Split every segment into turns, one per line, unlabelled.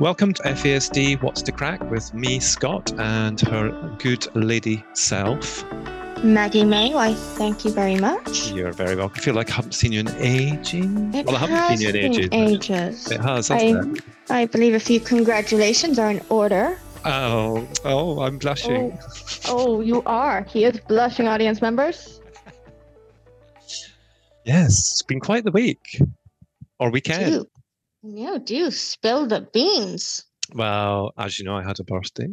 Welcome to FASD What's the Craic with me, Scott, and her good lady self.
Maggie May, why thank you very much.
You're very welcome. I feel like I haven't seen you in aging.
It
well, I haven't seen you in ages.
ages.
It has,
I,
hasn't it?
I believe a few congratulations are in order.
Oh, oh, I'm blushing.
Oh, oh, you are. He is blushing, audience members.
Yes, it's been quite the week or weekend.
Do, yeah, do spill the beans.
Well, as you know, I had a birthday.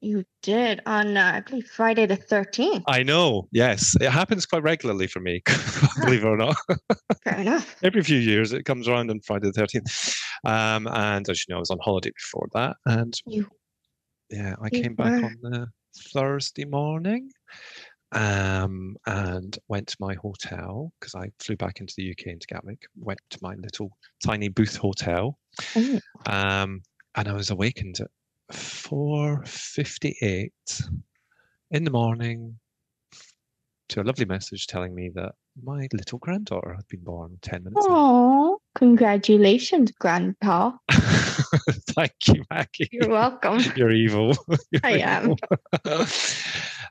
You did on, uh, I believe, Friday the 13th.
I know. Yes, it happens quite regularly for me. believe it or not.
Fair enough.
every few years it comes around on Friday the 13th. Um, and as you know, I was on holiday before that. And
You-
yeah, I came back on the Thursday morning um, and went to my hotel because I flew back into the UK into Gatwick, went to my little tiny booth hotel.
Oh.
Um, and I was awakened at 4.58 in the morning to a lovely message telling me that my little granddaughter had been born 10 minutes ago.
Congratulations, Grandpa.
Thank you, Maggie.
You're welcome.
You're evil. You're
I am.
evil.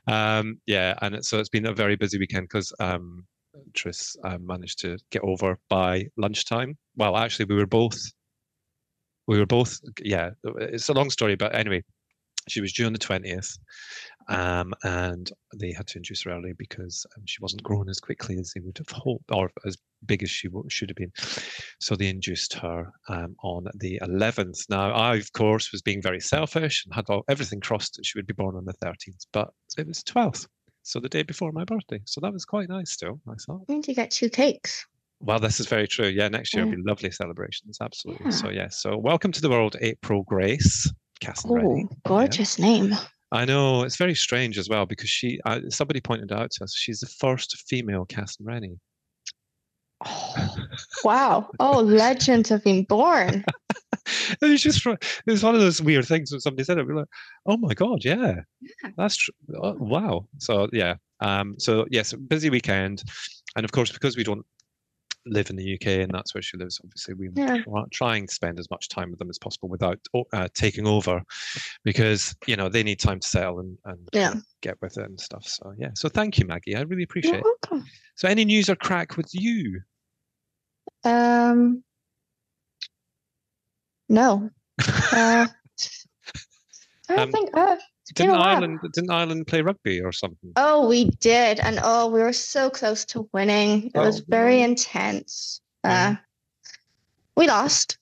um, yeah, and it, so it's been a very busy weekend because um, Tris um, managed to get over by lunchtime. Well, actually, we were both. We were both. Yeah, it's a long story, but anyway, she was due on the twentieth, um, and they had to induce her early because um, she wasn't growing as quickly as they would have hoped, or as big as she w- should have been. So they induced her um, on the 11th. Now, I, of course, was being very selfish and had all, everything crossed that she would be born on the 13th, but it was 12th. So the day before my birthday. So that was quite nice still, I thought.
Means you get two cakes.
Well, this is very true. Yeah, next year will be lovely celebrations. Absolutely.
Yeah.
So, yeah. So, welcome to the world, April Grace.
Oh, gorgeous name.
I know it's very strange as well because she, uh, somebody pointed out to us, she's the first female Castle Rennie.
Oh, wow. Oh, legends have been born.
it was just fr- it was one of those weird things when somebody said it. We were like, "Oh my god, yeah,
Yeah.
that's tr- oh, wow." So yeah, um, so yes, busy weekend, and of course because we don't live in the UK and that's where she lives, obviously we
Yeah.
try, trying to spend as much time with them as possible without uh, taking over, because you know they need time to settle and and
Yeah.
get with it and stuff. So yeah, so thank you, Maggie. I really appreciate it. So any news or craic with you?
Um, no. Uh, I don't
Um,
think. Uh, it's been a
Didn't. Ireland didn't Ireland play rugby or something?
Oh, we did, and oh, we were so close to winning. It
Oh,
was very intense. Uh, we lost,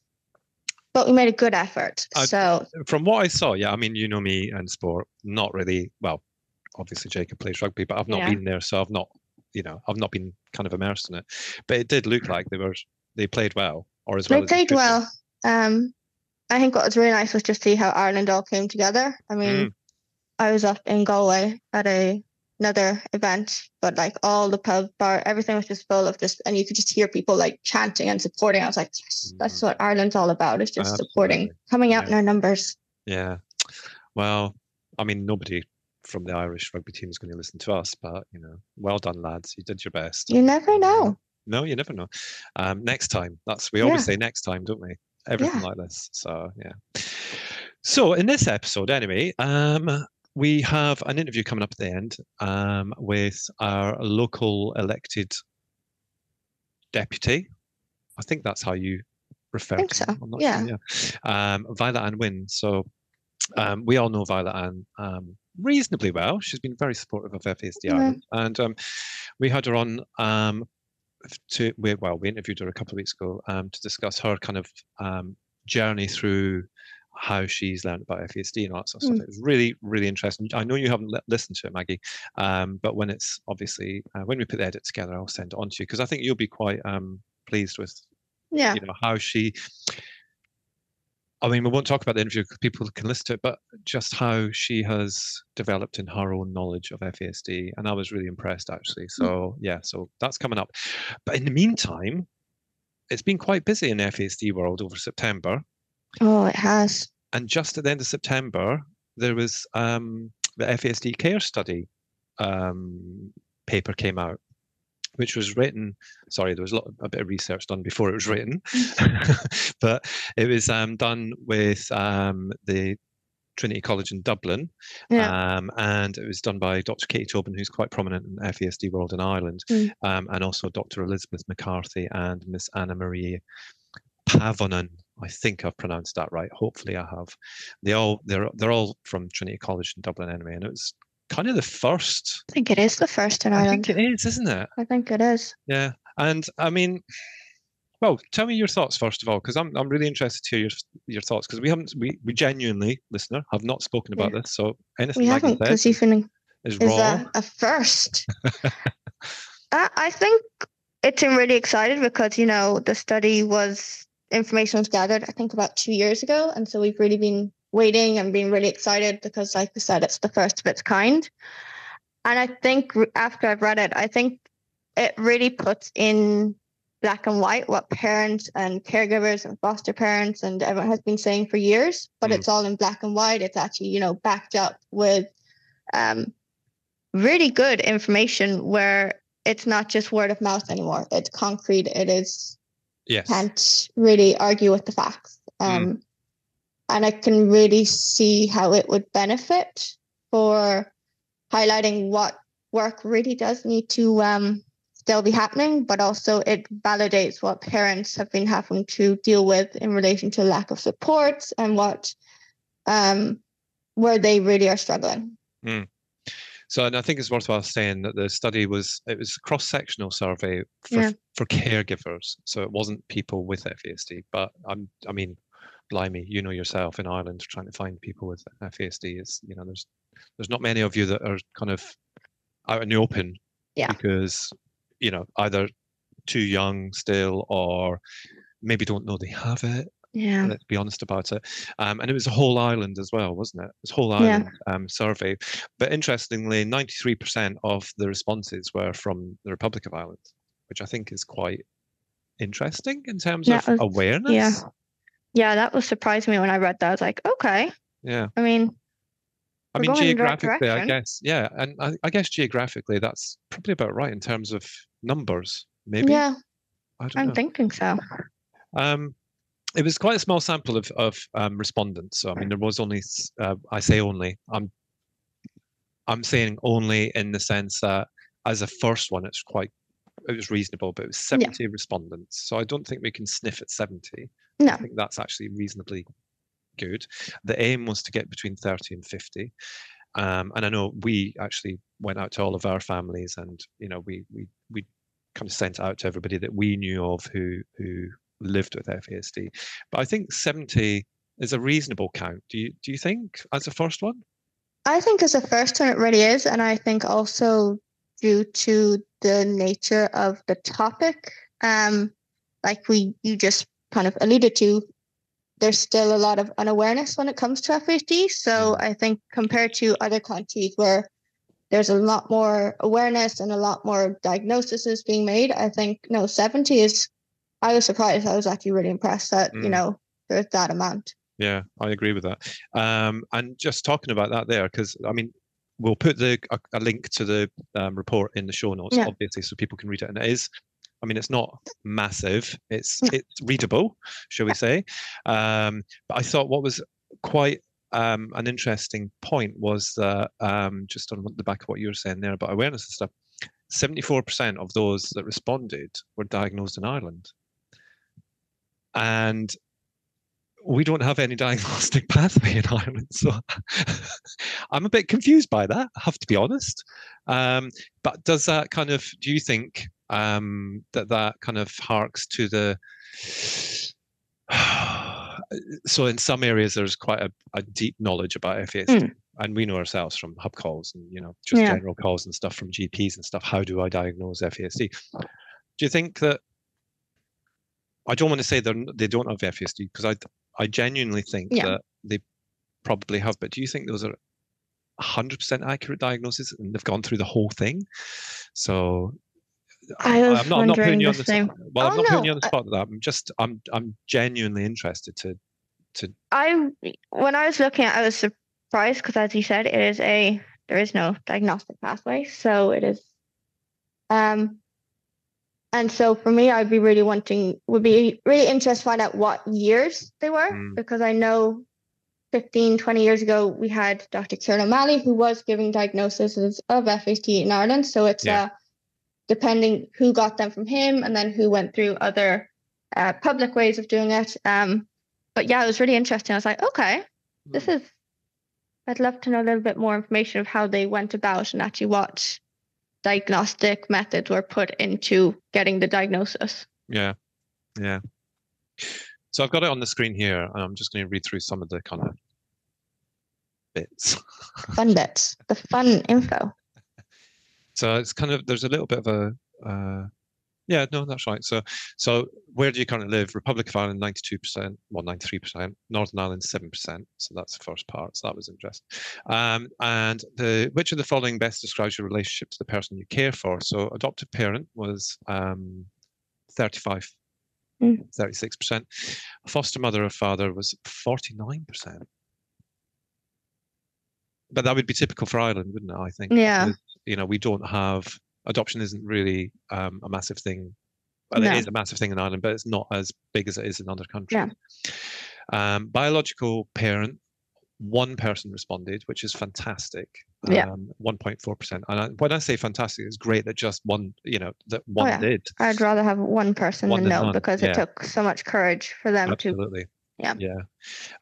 but we made a good effort.
I-
so
from what I saw, yeah, I mean, you know me and sport, not really. Well, obviously Jacob plays rugby, but I've not
Yeah.
been there, so I've not, you know, I've not been kind of immersed in it. But it did look like they were, they played well, or as well.
they
as they
played well. Um, I think what was really nice was just see how Ireland all came together. I mean,
Mm.
I was up in Galway at a another event, but like all the pub bar, everything was just full of just, and you could just hear people like chanting and supporting. I was like, yes, that's what Ireland's all about. It's just supporting, coming out in our numbers.
Yeah. Well, I mean, nobody from the Irish rugby team is going to listen to us, but you know, well done, lads. You did your best.
You never know.
No, you never know. Um, next time. That's we always
Yeah.
say next time, don't we? Everything
Yeah.
like this. So yeah. So in this episode, anyway, um, we have an interview coming up at the end um, with our local elected deputy. I think that's how you refer
think
to
so, yeah.
sure, yeah. Um, Violet-Anne Wynne. So um, we all know Violet-Anne um, reasonably well. She's been very supportive of FASD
Yeah.
Ireland, and um, we had her on um, to we, well, we interviewed her a couple of weeks ago um, to discuss her kind of um, journey through how she's learned about FASD and all that sort of
Mm.
stuff. It was really, really interesting. I know you haven't li- listened to it, Maggie, um, but when it's obviously uh, when we put the edit together, I'll send it on to you because I think you'll be quite um, pleased with
Yeah.
you know how she i mean we won't talk about the interview because people can listen to it but just how she has developed in her own knowledge of fasd and i was really impressed actually so yeah so that's coming up but in the meantime it's been quite busy in the fasd world over september
Oh, it has.
and just at the end of september there was um, the fasd care study um, paper came out which was written. Sorry, there was a, lot, a bit of research done before it was written, but it was um, done with um, the Trinity College in Dublin,
Yeah.
um, and it was done by Dr. Katy Tobin, who's quite prominent in FASD world in Ireland,
Mm.
um, and also Dr. Elizabeth McCarthy and Miss Anna Marie Paanoven. I think I've pronounced that right. Hopefully, I have. They all they're they're all from Trinity College in Dublin anyway, and it was kind of the first.
I think it is the first in Ireland.
I think it is, isn't it?
I think it is.
Yeah, and I mean, well, tell me your thoughts first of all, because I'm I'm really interested to hear your your thoughts because we haven't we we genuinely listener have not spoken about this, so anything
We haven't because even
is
is a, a first. uh, I think it's really excited because you know the study was information was gathered I think about two years ago, and so we've really been waiting and being really excited because, like I said, it's the first of its kind. And I think after I've read it, I think it really puts in black and white what parents and caregivers and foster parents and everyone has been saying for years, but
Mm.
it's all in black and white. It's actually, you know, backed up with um, really good information where it's not just word of mouth anymore. It's concrete. It is
yes.
can't really argue with the facts. Um, And I can really see how it would benefit for highlighting what work really does need to um, still be happening, but also it validates what parents have been having to deal with in relation to lack of support and what um, where they really are struggling.
So, and I think it's worthwhile saying that the study was it was a cross-sectional survey for
Yeah.
for caregivers. So it wasn't people with FASD, but I'm I mean, blimey, you know yourself in Ireland trying to find people with FASD is you know there's there's not many of you that are kind of out in the open
Yeah.
because you know either too young still or maybe don't know they have it
Yeah.
let's be honest about it. Um, and it was a whole island as well, wasn't it? It was a whole
Yeah.
island um, survey. But interestingly, 93% of the responses were from the Republic of Ireland, which I think is quite interesting in terms
Yeah,
of
was-
awareness.
Yeah, Yeah, that was surprising me when I read that. I was like, okay.
Yeah.
I mean,
I mean,
going in the right
geographically, I guess, yeah. And I, I guess geographically, that's probably about right in terms of numbers, maybe.
yeah,
I don't
I'm
know.
thinking so.
Um, it was quite a small sample of of um, respondents. So I mean, there was only uh, I say only. I'm I'm saying only in the sense that as a first one, it's quite it was reasonable, but it was
Yeah.
70 respondents. So I don't think we can sniff at 70.
No.
I think that's actually reasonably good. The aim was to get between 30 and 50. Um, and I know we actually went out to all of our families and you know we we we kind of sent out to everybody that we knew of who who lived with FASD. But I think 70 is a reasonable count. Do you do you think as a first one?
I think as a first one, it really is. And I think also due to the nature of the topic, um, like we you just kind of alluded to, there's still a lot of unawareness when it comes to FASD. So I think compared to other countries where there's a lot more awareness and a lot more diagnoses being made, I think no, 70 is I was surprised. I was actually really impressed that, you
Mm.
know, there's that amount.
Yeah, I agree with that. Um, and just talking about that there, because I mean, we'll put the a, a link to the um, report in the show notes,
Yeah.
obviously, so people can read it. And it is, I mean, it's not massive. It's it's readable, shall we say? Um, but I thought what was quite um, an interesting point was that um, just on the back of what you were saying there about awareness and stuff, seventy-four percent of those that responded were diagnosed in Ireland, and we don't have any diagnostic pathway in Ireland, so I'm a bit confused by that. I have to be honest. Um, but does that kind of? Do you think um, that that kind of harks to the? so in some areas, there's quite a, a deep knowledge about FASD,
Mm.
and we know ourselves from hub calls and you know just
Yeah.
general calls and stuff from GPs and stuff. How do I diagnose FASD? Do you think that? I don't want to say they they don't have FASD because I I genuinely think
Yeah.
that they probably have. But do you think those are hundred percent accurate diagnosis and they've gone through the whole thing? So
I
I'm not, I'm not putting you on
the same.
spot. Well, I'm
Oh,
not putting you on the spot with that. I'm just I'm I'm genuinely interested to to.
I when I was looking at, I was surprised because, as you said, it is a there is no diagnostic pathway, so it is. Um, and so for me, I'd be really wanting, would be really interested to find out what years they were
Mm.
because I know 15, 20 years ago, we had Dr. Kieran O'Malley who was giving diagnoses of FAT in Ireland. So it's
Yeah.
uh, depending who got them from him and then who went through other uh, public ways of doing it. Um, but yeah, it was really interesting. I was like, okay, this is, I'd love to know a little bit more information of how they went about and actually what diagnostic methods were put into getting the diagnosis.
Yeah, yeah. So I've got it on the screen here, and I'm just going to read through some of the kind of bits.
Fun bits, the fun info.
So it's kind of there's a little bit of a uh, yeah, no, that's right. So so where do you currently live? Republic of Ireland, 92%, well, 93%. Northern Ireland, 7%. So that's the first part. So that was interesting. Um, and the which of the following best describes your relationship to the person you care for? So adoptive parent was um, 35,
Mm.
36%. Foster mother or father was 49%. But that would be typical for Ireland, wouldn't it? I think.
Yeah.
You know, we don't have adoption isn't really um, a massive thing. Well,
No.
it is a massive thing in Ireland, but it's not as big as it is in other countries. Um, biological parent, one person responded, which is fantastic.
Yeah.
Um, 1.4%. And I, when I say fantastic, it's great that just one, you know, that one
Oh, yeah.
did.
I'd rather have one person
One
than no
none,
because
yeah.
it took so much courage for them to.
Absolutely.
Yeah.
Yeah.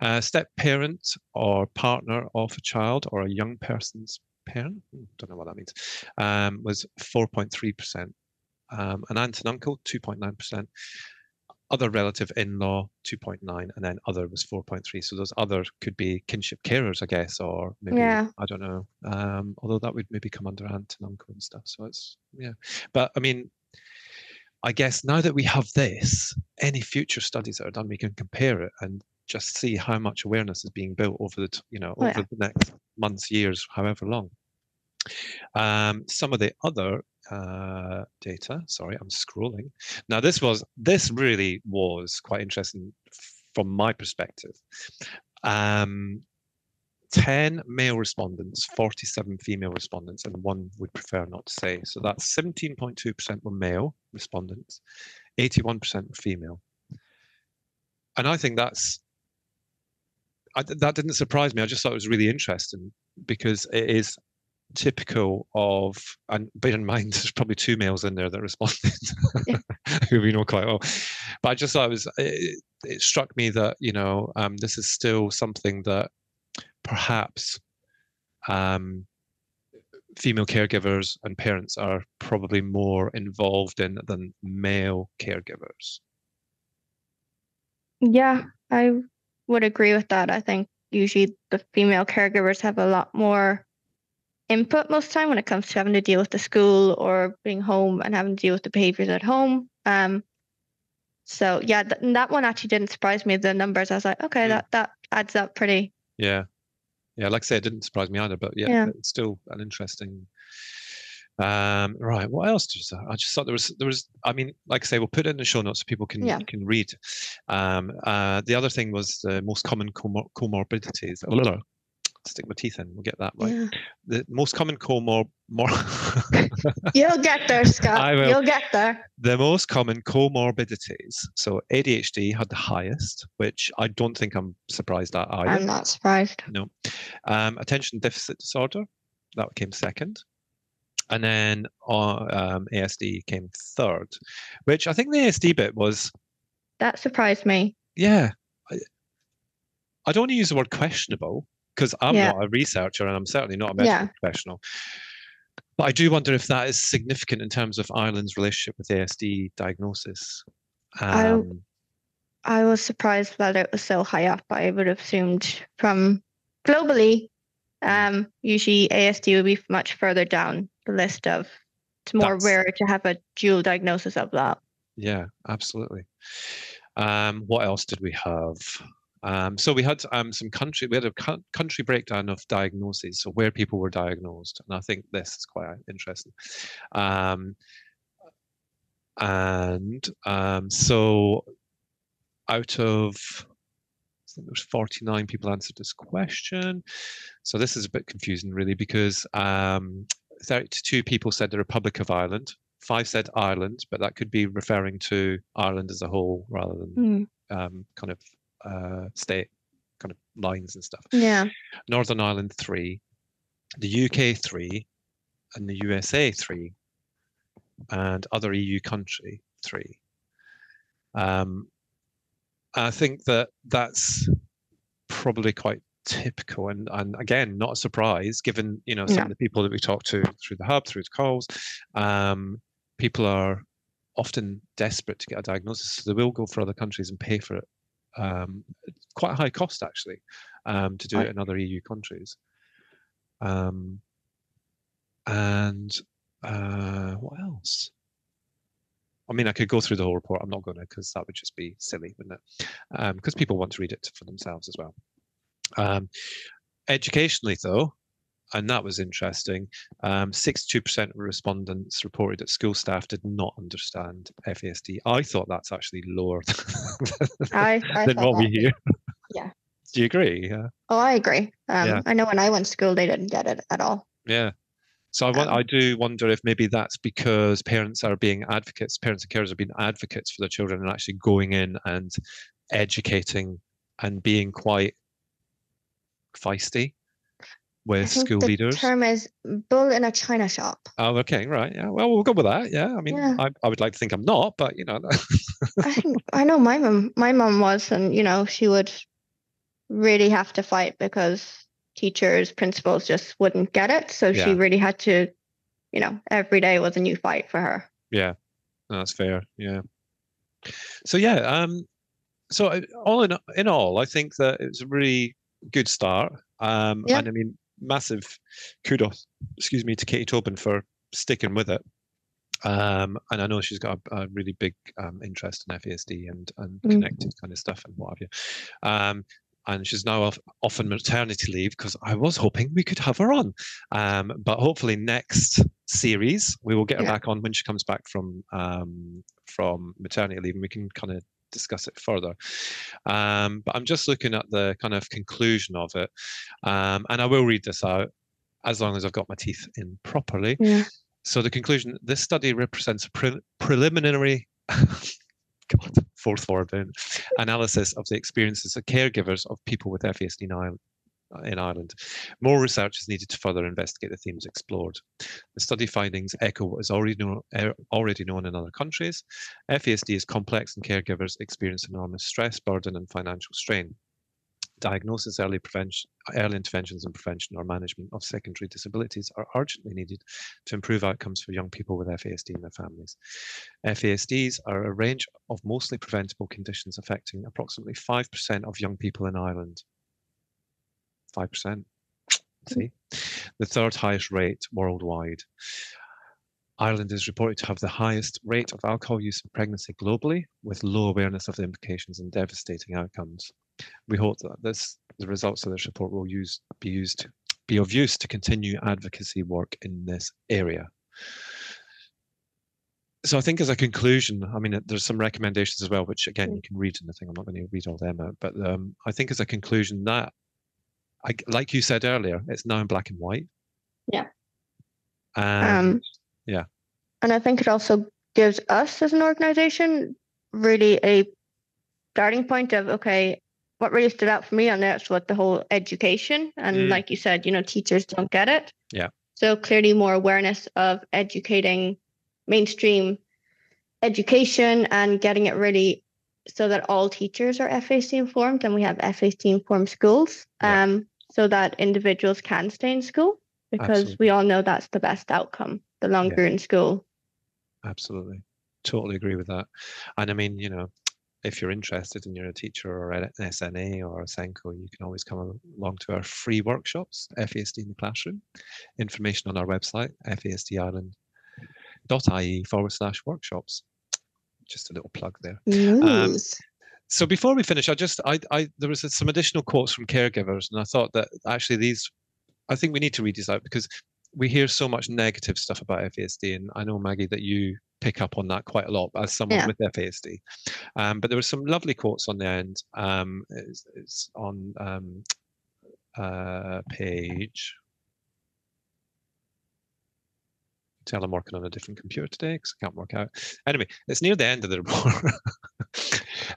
Uh, step parent or partner of a child or a young person's parent, don't know what that means, um, was 4.3%. Um, an aunt and uncle, 2.9%. Other relative in law, 2.9, and then other was 4.3. So those other could be kinship carers, I guess, or maybe,
Yeah.
I don't know. Um, although that would maybe come under aunt and uncle and stuff. So it's, yeah. But I mean, I guess now that we have this, any future studies that are done, we can compare it and just see how much awareness is being built over the, you know,
Oh,
over
yeah.
the next months, years, however long. Um, some of the other uh, data, sorry, I'm scrolling. Now, this was, this really was quite interesting from my perspective. Um, 10 male respondents, 47 female respondents, and one would prefer not to say. So that's 17.2% were male respondents, 81% were female. And I think that's, I, that didn't surprise me. I just thought it was really interesting because it is typical of, and bear in mind, there's probably two males in there that responded, who we know quite well. But I just thought it was, it, it struck me that, you know, um, this is still something that perhaps um, female caregivers and parents are probably more involved in than male caregivers.
Yeah, I would agree with that. I think usually the female caregivers have a lot more input most time when it comes to having to deal with the school or being home and having to deal with the behaviors at home. Um, so yeah, th- that one actually didn't surprise me. The numbers, I was like, okay,
Mm.
that that adds up pretty.
Yeah. Yeah, like I say, it didn't surprise me either, but yeah,
Yeah.
it's still an interesting. Um, right, what else does that? I just thought there was there was. I mean, like I say, we'll put it in the show notes so people can
Yeah.
can read. Um, uh, the other thing was the most common comor- comorbidities. Oh, stick my teeth in. We'll get that right.
Yeah.
The most common comor
You'll get there, Scott.
I will.
You'll get there.
the most common comorbidities. So ADHD had the highest, which I don't think I'm surprised at either.
I'm not surprised.
No. Um, attention deficit disorder, that came second. And then uh, um, ASD came third, which I think the ASD bit was,
That surprised me.
yeah. I, I don't want to use the word questionable because I'm
Yeah.
not a researcher and I'm certainly not a medical
Yeah.
professional. But I do wonder if that is significant in terms of Ireland's relationship with ASD diagnosis.
I-
Um,
I was surprised that it was so high up. I would have assumed from globally, um, usually ASD would be much further down the list of. It's more
That's-
rare to have a dual diagnosis of that.
Yeah, absolutely. Um, what else did we have? Um, so we had um, some country. We had a country breakdown of diagnoses, so where people were diagnosed, and I think this is quite interesting. Um, and um, so, out of I think there's 49 people answered this question. So this is a bit confusing, really, because um, 32 people said the Republic of Ireland, five said Ireland, but that could be referring to Ireland as a whole rather than
Mm,
um, kind of uh, state kind of lines and stuff.
yeah.
Northern Ireland three, the UK three, and the USA three, and other EU country three. Um, I think that that's probably quite typical, and and again, not a surprise given you know some
Yeah.
of the people that we talk to through the hub, through the calls. Um, people are often desperate to get a diagnosis, so they will go for other countries and pay for it. Um, quite a high cost actually um, to do
Right.
it in other EU countries. Um, and uh, what else? I mean, I could go through the whole report. I'm not going to because that would just be silly, wouldn't it? Because people want to read it for themselves as well. Um, educationally, though, and that was interesting. Um, 62% of respondents reported that school staff did not understand FASD. I thought that's actually lower
I, I
than what we
that
hear.
Yeah.
Do you agree? Yeah.
Oh, I agree. Um,
Yeah.
I know when I went to school, they didn't get it at all.
Yeah. So I, want,
Um,
I do wonder if maybe that's because parents are being advocates, parents and carers are being advocates for their children and actually going in and educating and being quite feisty with school
the
leaders.
term is bull in a china shop.
Oh, okay, right. Yeah. Well, we'll go with that. Yeah. I mean,
Yeah.
I, I would like to think I'm not, but you know,
I think I know my mom. My mom was, and you know, she would really have to fight because teachers, principals just wouldn't get it. So
Yeah.
she really had to, you know, every day was a new fight for her.
yeah, no, that's fair. Yeah. So yeah, um, so uh, all in in all, I think that it's a really good start. Um,
Yeah.
and I mean, massive kudos, excuse me, to Katy Tobin for sticking with it. Um, and I know she's got a, a really big um, interest in FASD and and
Mm.
connected kind of stuff and what have you. Um, and she's now off, off on maternity leave because I was hoping we could have her on. Um, but hopefully next series we will get her
Yeah.
back on when she comes back from um, from maternity leave and we can kind of discuss it further. Um, but I'm just looking at the kind of conclusion of it, um, and I will read this out as long as I've got my teeth in properly.
Yeah.
So the conclusion: this study represents a pre- preliminary. God, fourth word then, analysis of the experiences of caregivers of people with FASD in Ireland. More research is needed to further investigate the themes explored. The study findings echo what is already known, er, already known in other countries. FASD is complex and caregivers experience enormous stress, burden, and financial strain. Diagnosis, early prevention, early interventions, and prevention or management of secondary disabilities are urgently needed to improve outcomes for young people with FASD and their families. FASDs are a range of mostly preventable conditions affecting approximately 5% of young people in Ireland. 5%. See? The third highest rate worldwide. Ireland is reported to have the highest rate of alcohol use in pregnancy globally, with low awareness of the implications and devastating outcomes. We hope that this, the results of this report will use, be used be of use to continue advocacy work in this area. So I think as a conclusion, I mean, there's some recommendations as well, which again you can read in the thing. I'm not going to read all them out, but um, I think as a conclusion that, I, like you said earlier, it's now in black and white.
Yeah.
And
Um,
yeah.
And I think it also gives us as an organization really a starting point of okay, what really stood out for me on this was the whole education. And
Mm.
like you said, you know, teachers don't get it.
Yeah.
So clearly more awareness of educating mainstream education and getting it really so that all teachers are FAC informed and we have FAC informed schools.
Yeah.
Um so that individuals can stay in school because
Absolutely.
we all know that's the best outcome. The longer you're in school.
Absolutely. Totally agree with that. And I mean, you know, if you're interested and you're a teacher or an SNA or a SENCO, you can always come along to our free workshops, FASD in the classroom. Information on our website, fasdireland.ie forward slash workshops. Just a little plug there.
News.
Um, So before we finish, I just I, I there was some additional quotes from caregivers, and I thought that actually these, I think we need to read these out because we hear so much negative stuff about FASD, and I know Maggie that you pick up on that quite a lot as someone
Yeah.
with FASD. Um, but there were some lovely quotes on the end. Um, it's, it's on um, uh, page. Tell I'm working on a different computer today because I can't work out. Anyway, it's near the end of the report,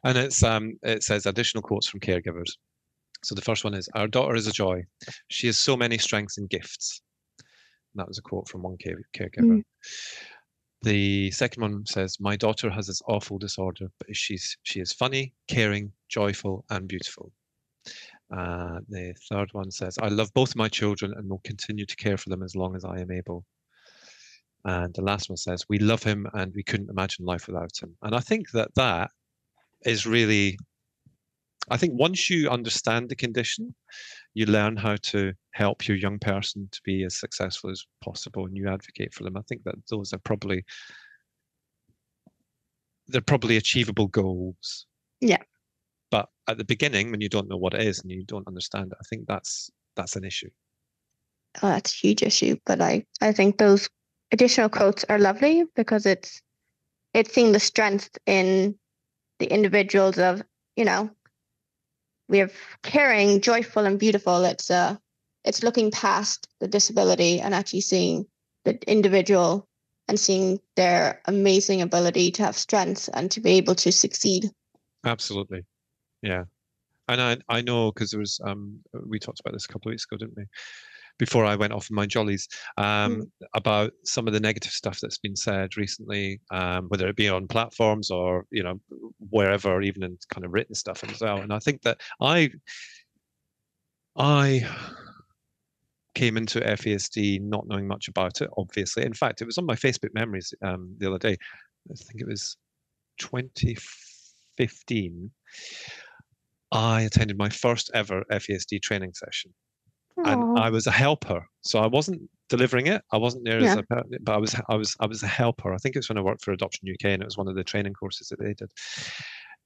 and it's um it says additional quotes from caregivers. So the first one is Our daughter is a joy. She has so many strengths and gifts. And that was a quote from one care- caregiver.
Mm.
The second one says, My daughter has this awful disorder, but she's she is funny, caring, joyful, and beautiful. Uh, the third one says, I love both my children and will continue to care for them as long as I am able. And the last one says, We love him and we couldn't imagine life without him. And I think that that is really, I think once you understand the condition, you learn how to help your young person to be as successful as possible and you advocate for them. I think that those are probably, they're probably achievable goals.
Yeah.
But at the beginning, when you don't know what it is and you don't understand it, I think that's that's an issue.
Oh, that's a huge issue. But I, I think those additional quotes are lovely because it's it's seeing the strength in the individuals of, you know, we have caring, joyful and beautiful. It's uh it's looking past the disability and actually seeing the individual and seeing their amazing ability to have strengths and to be able to succeed.
Absolutely. Yeah. And I I know because there was um we talked about this a couple of weeks ago, didn't we? Before I went off on my jollies, um, about some of the negative stuff that's been said recently, um, whether it be on platforms or you know wherever, even in kind of written stuff as well. And I think that I I came into FASD not knowing much about it. Obviously, in fact, it was on my Facebook memories um, the other day. I think it was 2015. I attended my first ever FASD training session, and I was a helper. So I wasn't delivering it. I wasn't there as a, but I was I was I was a helper. I think it was when I worked for Adoption UK, and it was one of the training courses that they did.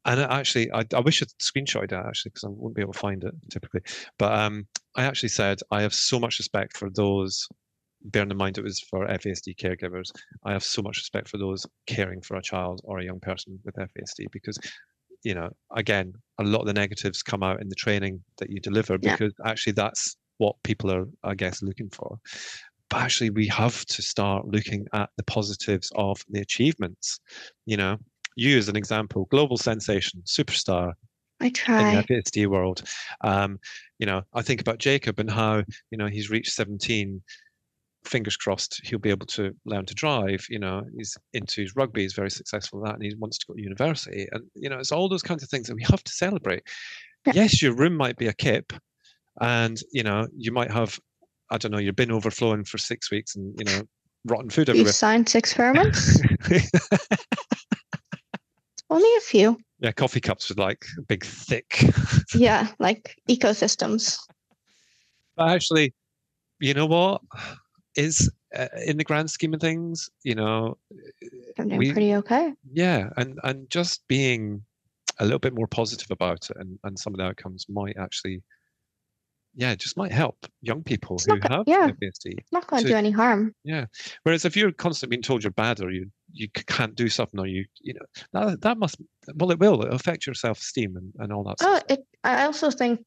And actually, I, I wish I'd screenshotted it actually because I wouldn't be able to find it typically. But um, I actually said I have so much respect for those. Bearing in mind it was for FASD caregivers, I have so much respect for those caring for a child or a young person with FASD because you know, again, a lot of the negatives come out in the training that you deliver
Yeah.
because actually that's what people are, I guess, looking for. But actually, we have to start looking at the positives of the achievements. You know, you as an example, global sensation, superstar
I try.
in the FASD world. Um, you know, I think about Jacob and how you know he's reached 17. Fingers crossed, he'll be able to learn to drive. You know, he's into his rugby, he's very successful at that, and he wants to go to university. And you know, it's all those kinds of things that we have to celebrate.
Yeah.
Yes, your room might be a kip, and you know, you might have, I don't know, your bin overflowing for six weeks, and you know, rotten food everywhere.
These science experiments. Only a few.
yeah, coffee cups with like big thick
Yeah, like ecosystems.
But actually, you know what? Is uh, in the grand scheme of things, you know,
I'm doing
We-
pretty okay.
yeah, and and just being a little bit more positive about it, and and some of the outcomes might actually, yeah, it just might help young people
It's
who
not
have
yeah.
FASD.
It's not going to do any harm. Yeah.
Whereas if you're constantly being told you're bad or you you can't do something or you you know that that must well it will it'll affect your self esteem and, and all that.
Oh,
stuff.
it. I also think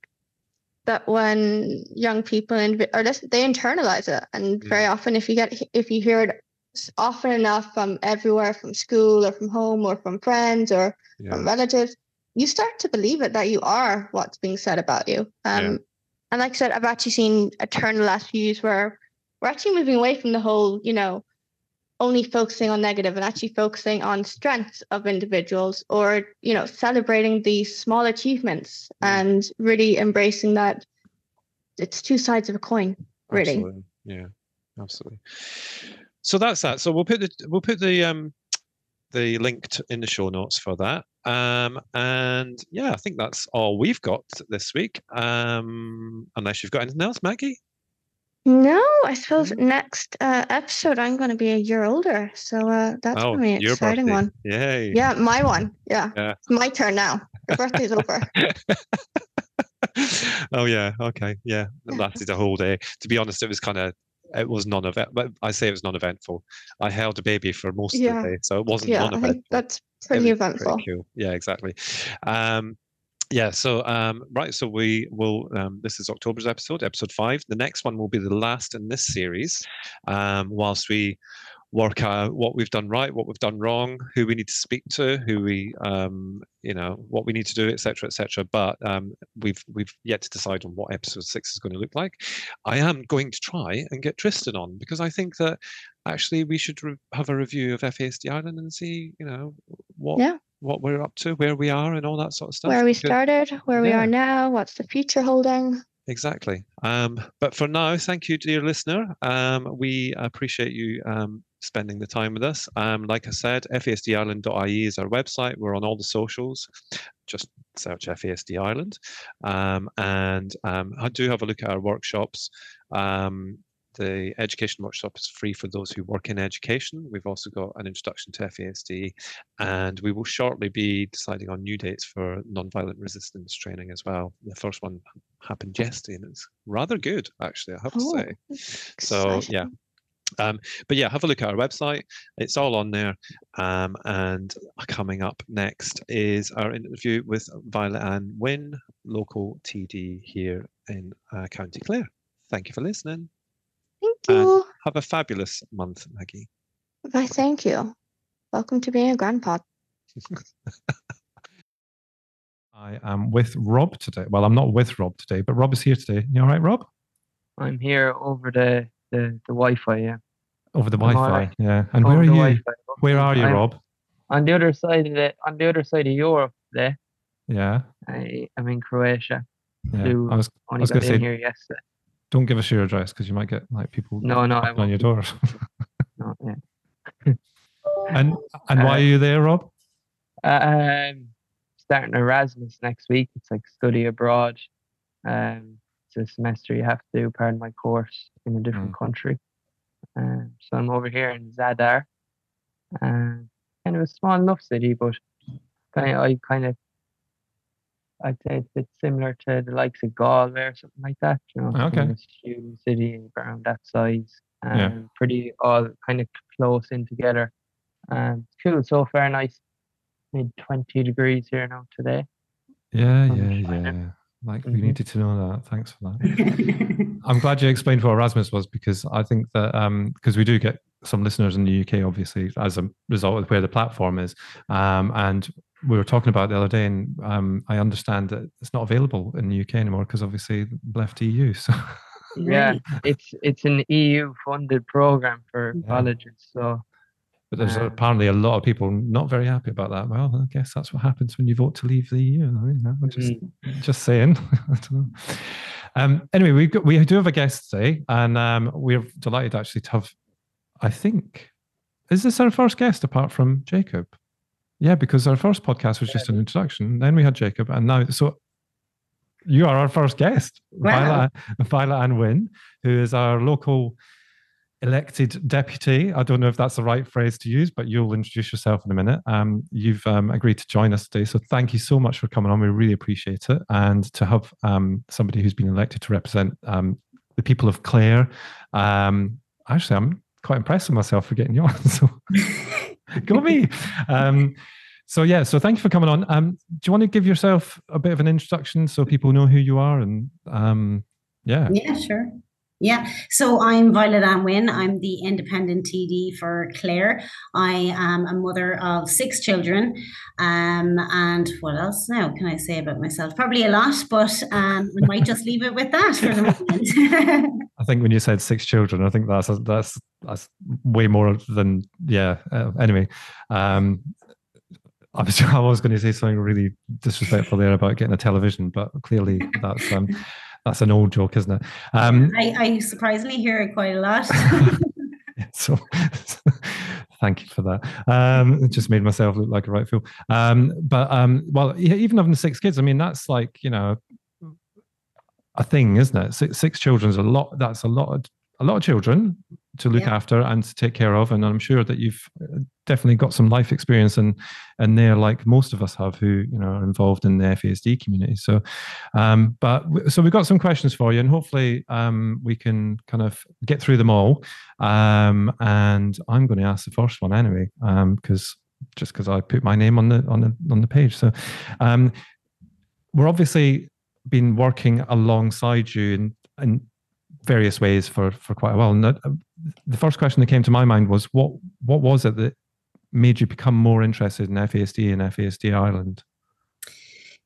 that when young people inv- or this, they internalize it, and
Mm.
very often, if you get if you hear it often enough from everywhere, from school or from home or from friends or
yeah.
from relatives, you start to believe it that you are what's being said about you. Um. And like I said, I've actually seen a turn the last few years where we're actually moving away from the whole, you know, only focusing on negative and actually focusing on strengths of individuals or, you know, celebrating these small achievements
Mm.
and really embracing that it's two sides of a coin, really.
Absolutely. Yeah, absolutely. So that's that. So we'll put the we'll put the um the link to, in the show notes for that. Um and yeah, I think that's all we've got this week. Um unless you've got anything else, Maggie.
No, I suppose
Mhm.
next uh, episode I'm going to be a year older, so uh, that's
oh,
going to be an exciting
birthday.
one.
Yay.
Yeah, my one. Yeah.
Yeah.
It's my turn now. The birthday's over.
oh yeah, okay. Yeah. Lasted a whole day. To be honest, it was kind of it was non-event but I say it was non-eventful. I held a baby for most
Yeah.
of the day, so it wasn't
Yeah,
non-eventful.
think that's pretty
eventful.
eventful.
cool. Yeah, exactly. Um, yeah, so um, right, so we will. Um, this is October's episode, episode five. The next one will be the last in this series, um, whilst we
work out what we've done right, what we've done wrong, who we need to speak to, who we, um, you know, what we need to do, etc., etc. But um, we've we've yet to decide on what episode six is going to look like. I am going to try and get Tristan on because I think that actually we should re- have a review of FASD Ireland and see, you know, what
Yeah.
what we're up to, where we are, and all that sort of stuff.
Where we started, where we are now, what's the future holding?
Exactly. Um, but for now, thank you, dear listener. Um, we appreciate you um, spending the time with us. Um, like I said, fasdireland.ie is our website. We're on all the socials. Just search FASD Ireland. Um, and um, I do have a look at our workshops. Um, the education workshop is free for those who work in education. We've also got an introduction to FASD, and we will shortly be deciding on new dates for nonviolent resistance training as well. The first one happened yesterday, and it's rather good, actually. I have to
Oh,
say. So yeah,
exciting.
Um, but yeah, have a look at our website. It's all on there. Um, and coming up next is our interview with Violet-Anne Wynne, local TD here in uh, County Clare. Thank you for listening.
Thank
and-
you.
Have a fabulous month, Maggie.
Bye. Thank you. Welcome to being a grandpa.
I am with Rob today. Well, I'm not with Rob today, but Rob is here today. You all right, Rob?
I'm here over the the, the Wi-Fi. Yeah.
Over the Wi-Fi. Yeah. And where are you?
Wi-Fi.
Where are you,
I'm
Rob?
On the other side of the on the other side of Europe. Today,
Yeah.
I am in Croatia.
Yeah.
Flew
I was.
Only
was
got
gonna
in
say-
here yesterday.
Don't give us your address because you might get like people
No, no, I
on your door.
No, yeah.
and and why
Uh,
are you there, Rob?
Um, starting Erasmus next week. It's like study abroad. Um, a semester you have to do part of my course in a different
Mm.
country. Um, so I'm over here in Zadar. Um, kind of a small enough city, but kind of, I kind of I'd say it's a bit similar to the likes of Galway or something like that. You know, kind
Okay.
of a student city around that size. Um,
Yeah.
pretty all kind of close in together. Um, it's cool so far. Nice mid 20 degrees here now today.
Yeah, yeah, yeah. Like we
Mhm.
needed to know that. Thanks for that. I'm glad you explained what Erasmus was because I think that because we do get some listeners in the UK, obviously, as a result of where the platform is, um, and we were talking about it the other day, and um, I understand that it's not available in the UK anymore because obviously left EU. So
Yeah, it's it's an EU funded program for
Yeah.
colleges. So
But there's
Um,
apparently a lot of people not very happy about that. Well, I guess that's what happens when you vote to leave the EU. I mean, I'm just
mm,
just saying. I don't know. Um, anyway, we we do have a guest today, and um, we're delighted actually to have. I think is this our first guest apart from Jacob? Yeah, because our first podcast was just an introduction. Then we had Jacob, and now so you are our first guest,
Wow.
Violet, Violet-Anne Wynne, who is our local elected deputy. I don't know if that's the right phrase to use, but you'll introduce yourself in a minute. Um, you've um, agreed to join us today, so thank you so much for coming on. We really appreciate it, and to have um, somebody who's been elected to represent um, the people of Clare. Um, actually, I'm quite impressed with myself for getting you on. So go me. Um, so yeah, so thank you for coming on. Do you want to give yourself a bit of an introduction so people know who you are? And yeah,
Yeah, sure. Yeah, so I'm Violet-Anne Wynne. I'm the independent TD for Clare. I am a mother of six children. Um, and what else now can I say about myself? Probably a lot, but um, we might just leave it with that for the moment.
I think when you said six children, I think that's that's that's way more than yeah. Uh, anyway, um, I was I was going to say something really disrespectful there about getting a television, but clearly that's um, that's an old joke, isn't it? Um,
I, I surprisingly hear it quite a lot.
so thank you for that. Um, it just made myself look like a right fool. Um, but um, well, even having six kids, I mean, that's like you know a thing, isn't it? Six, six children is a lot. That's a lot. Of, a lot of children to look
Yeah.
after and to take care of, and I'm sure that you've uh, definitely got some life experience and and there, like most of us have, who you know are involved in the FASD community. So, um, but w- so we've got some questions for you, and hopefully um, we can kind of get through them all. Um, and I'm going to ask the first one anyway, um because just because I put my name on the on the on the page. So, um, we're obviously been working alongside you and in various ways for for quite a while. And uh, the first question that came to my mind was what what was it that made you become more interested in FASD and FASD Ireland?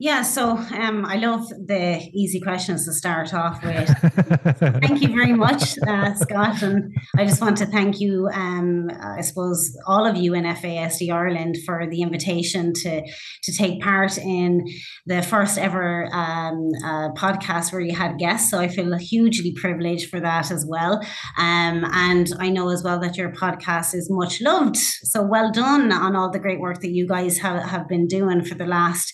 Yeah, so um, I love the easy questions to start off with. thank you very much, uh, Scott. And I just want to thank you, um, I suppose, all of you in FASD Ireland for the invitation to, to take part in the first ever um, uh, podcast where you had guests. So I feel hugely privileged for that as well. Um, and I know as well that your podcast is much loved. So well done on all the great work that you guys have, have been doing for the last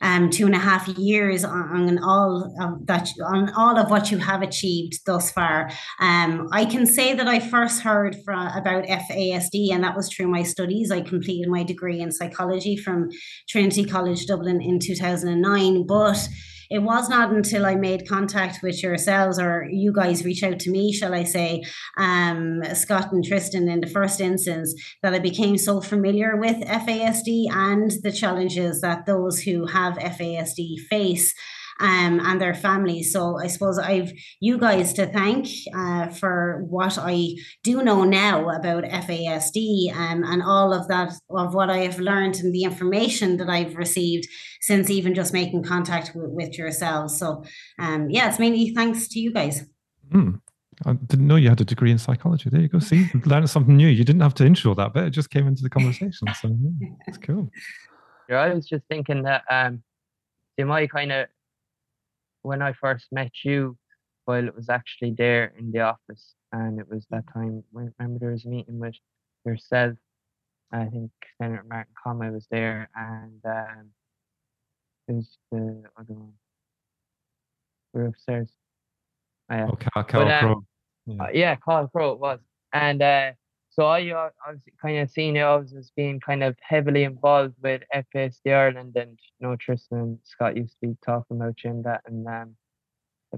um, two and a half years on, all of that on all of what you have achieved thus far. Um, I can say that I first heard from, about FASD, and that was through my studies. I completed my degree in psychology from Trinity College Dublin in 2009, but it was not until I made contact with yourselves or you guys reach out to me, shall I say, um, Scott and Tristan in the first instance, that I became so familiar with FASD and the challenges that those who have FASD face um, and their families. So I suppose I've you guys to thank uh, for what I do know now about FASD um, and all of that of what I have learned and the information that I've received since even just making contact with, with yourselves. So um, yeah, it's mainly thanks to you guys.
Mm. I didn't know you had a degree in psychology. There you go. See, learned something new. You didn't have to intro that bit; it just came into the conversation. So yeah, it's cool.
Yeah, I was just thinking that um, they might kind of when I first met you, while it was actually there in the office, and it was that time. When, remember there was a meeting with yourself. I think Senator Martin Conway was there, and um, it the other one. We were upstairs.
Oh, yeah. Oh, Cathal, Cathal but, um, Crowe.
Yeah. Uh, yeah, Cathal Crowe it was, and uh, so I, uh, I was kind of seeing you as being kind of heavily involved with FASD Ireland, and you know Tristan and Scott used to be talking about you and that, and um,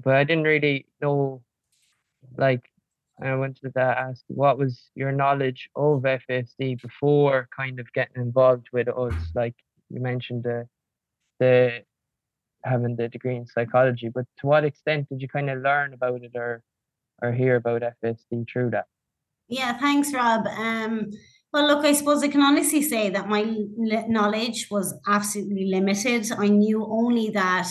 but I didn't really know, like, I wanted to ask what was your knowledge of FASD before kind of getting involved with us. Like you mentioned the the having the degree in psychology, but to what extent did you kind of learn about it or or hear about FASD through that?
Yeah, thanks, Rob. Um, well, look, I suppose I can honestly say that my knowledge was absolutely limited. I knew only that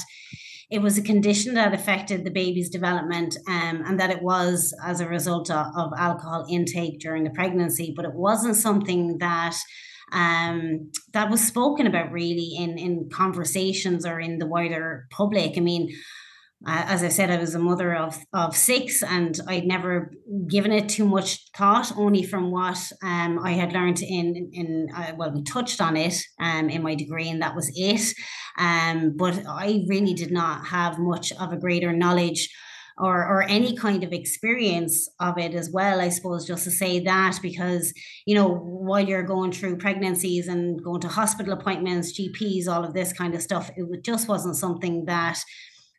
it was a condition that affected the baby's development um, and that it was as a result of, of, alcohol intake during the pregnancy, but it wasn't something that um, that was spoken about really in, in conversations or in the wider public. I mean, as I said, I was a mother of of six, and I'd never given it too much thought. Only from what um, I had learned in in uh, well, we touched on it um, in my degree, and that was it. Um, but I really did not have much of a greater knowledge or or any kind of experience of it as well i suppose just to say that because you know while you're going through pregnancies and going to hospital appointments gps all of this kind of stuff it just wasn't something that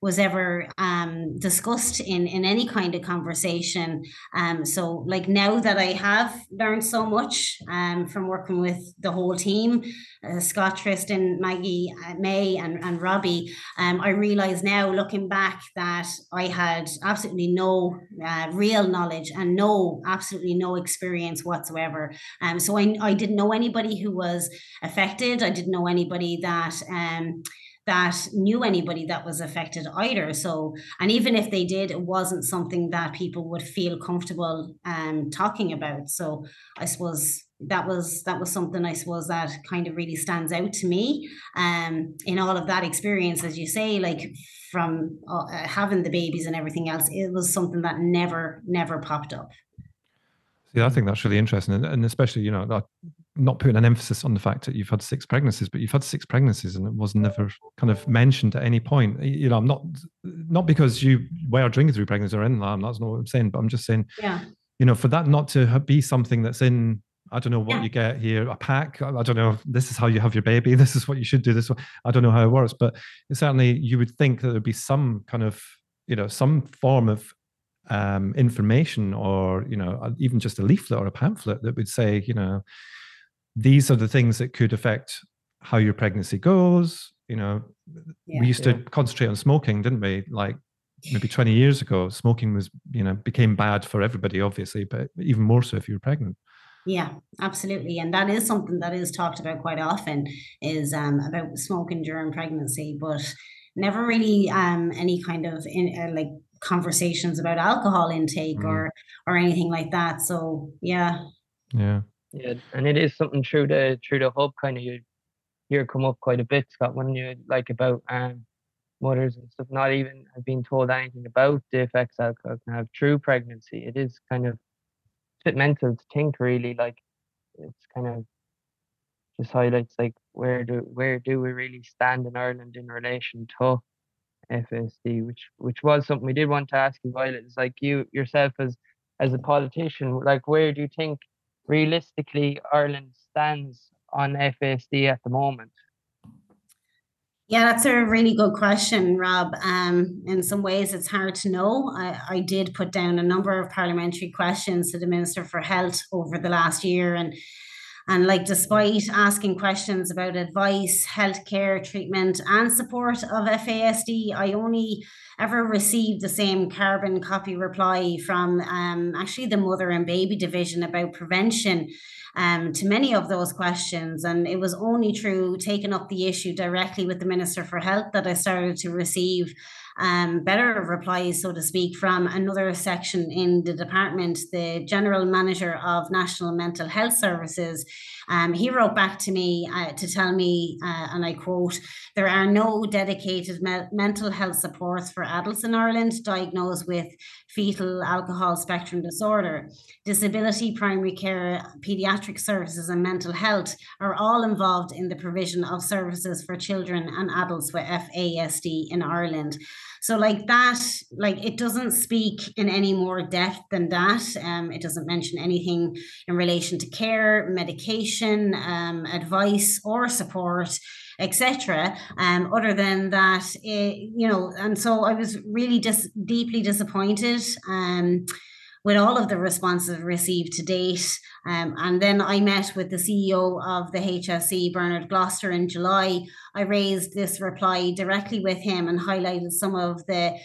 was ever um, discussed in in any kind of conversation. Um, so like now that I have learned so much um, from working with the whole team, uh, Scott, Tristan, Maggie, uh, May, and and Robbie, um, I realize now looking back that I had absolutely no uh, real knowledge and no absolutely no experience whatsoever. Um, so I I didn't know anybody who was affected. I didn't know anybody that um that knew anybody that was affected either. So, and even if they did, it wasn't something that people would feel comfortable um, talking about. So, I suppose that was that was something I suppose that kind of really stands out to me um, in all of that experience, as you say, like from uh, having the babies and everything else. It was something that never never popped up.
Yeah, I think that's really interesting, and, and especially you know, that not putting an emphasis on the fact that you've had six pregnancies, but you've had six pregnancies and it was never kind of mentioned at any point. You know, I'm not not because you were drinking through pregnancy or anything. That's not what I'm saying, but I'm just saying,
yeah,
you know, for that not to be something that's in. I don't know what yeah. you get here, a pack. I don't know. This is how you have your baby. This is what you should do. This. I don't know how it works, but certainly you would think that there'd be some kind of, you know, some form of um, information or you know even just a leaflet or a pamphlet that would say you know these are the things that could affect how your pregnancy goes. You know, yeah, we used yeah. to concentrate on smoking, didn't we? Like maybe 20 years ago, smoking was, you know, became bad for everybody, obviously, but even more so if you were pregnant.
Yeah, absolutely, and that is something that is talked about quite often is um, about smoking during pregnancy, but never really um, any kind of in, uh, like conversations about alcohol intake mm. or or anything like that. So yeah,
yeah,
yeah, and it is something through the through the hub kind of you hear come up quite a bit, Scott, when you like about um mothers and stuff not even have been told anything about the effects alcohol can have through pregnancy. It is kind of bit mental to think really like it's kind of just highlights like where do where do we really stand in Ireland in relation to FASD, which which was something we did want to ask you, Violet. It's like you yourself as as a politician, like where do you think realistically Ireland stands on FASD at the moment?
Yeah, that's a really good question, Rob. Um, in some ways, it's hard to know. I, I, did put down a number of parliamentary questions to the Minister for Health over the last year, and and like despite asking questions about advice, healthcare, treatment, and support of FASD, I only ever received the same carbon copy reply from um, actually the mother and baby division about prevention um, to many of those questions. And it was only through taking up the issue directly with the Minister for Health that I started to receive um, better replies, so to speak, from another section in the department, the General Manager of National Mental Health Services. Um, he wrote back to me uh, to tell me, uh, and I quote, there are no dedicated me- mental health supports for adults in Ireland diagnosed with fetal alcohol spectrum disorder. Disability, primary care, paediatric services, and mental health are all involved in the provision of services for children and adults with FASD in Ireland. So, like that, like it doesn't speak in any more depth than that. Um, it doesn't mention anything in relation to care, medication, um, advice, or support etc. Um, other than that, it, you know, and so I was really just dis- deeply disappointed. Um, with all of the responses received to date. Um, and then I met with the CEO of the HSE, Bernard Gloster, in July. I raised this reply directly with him and highlighted some of the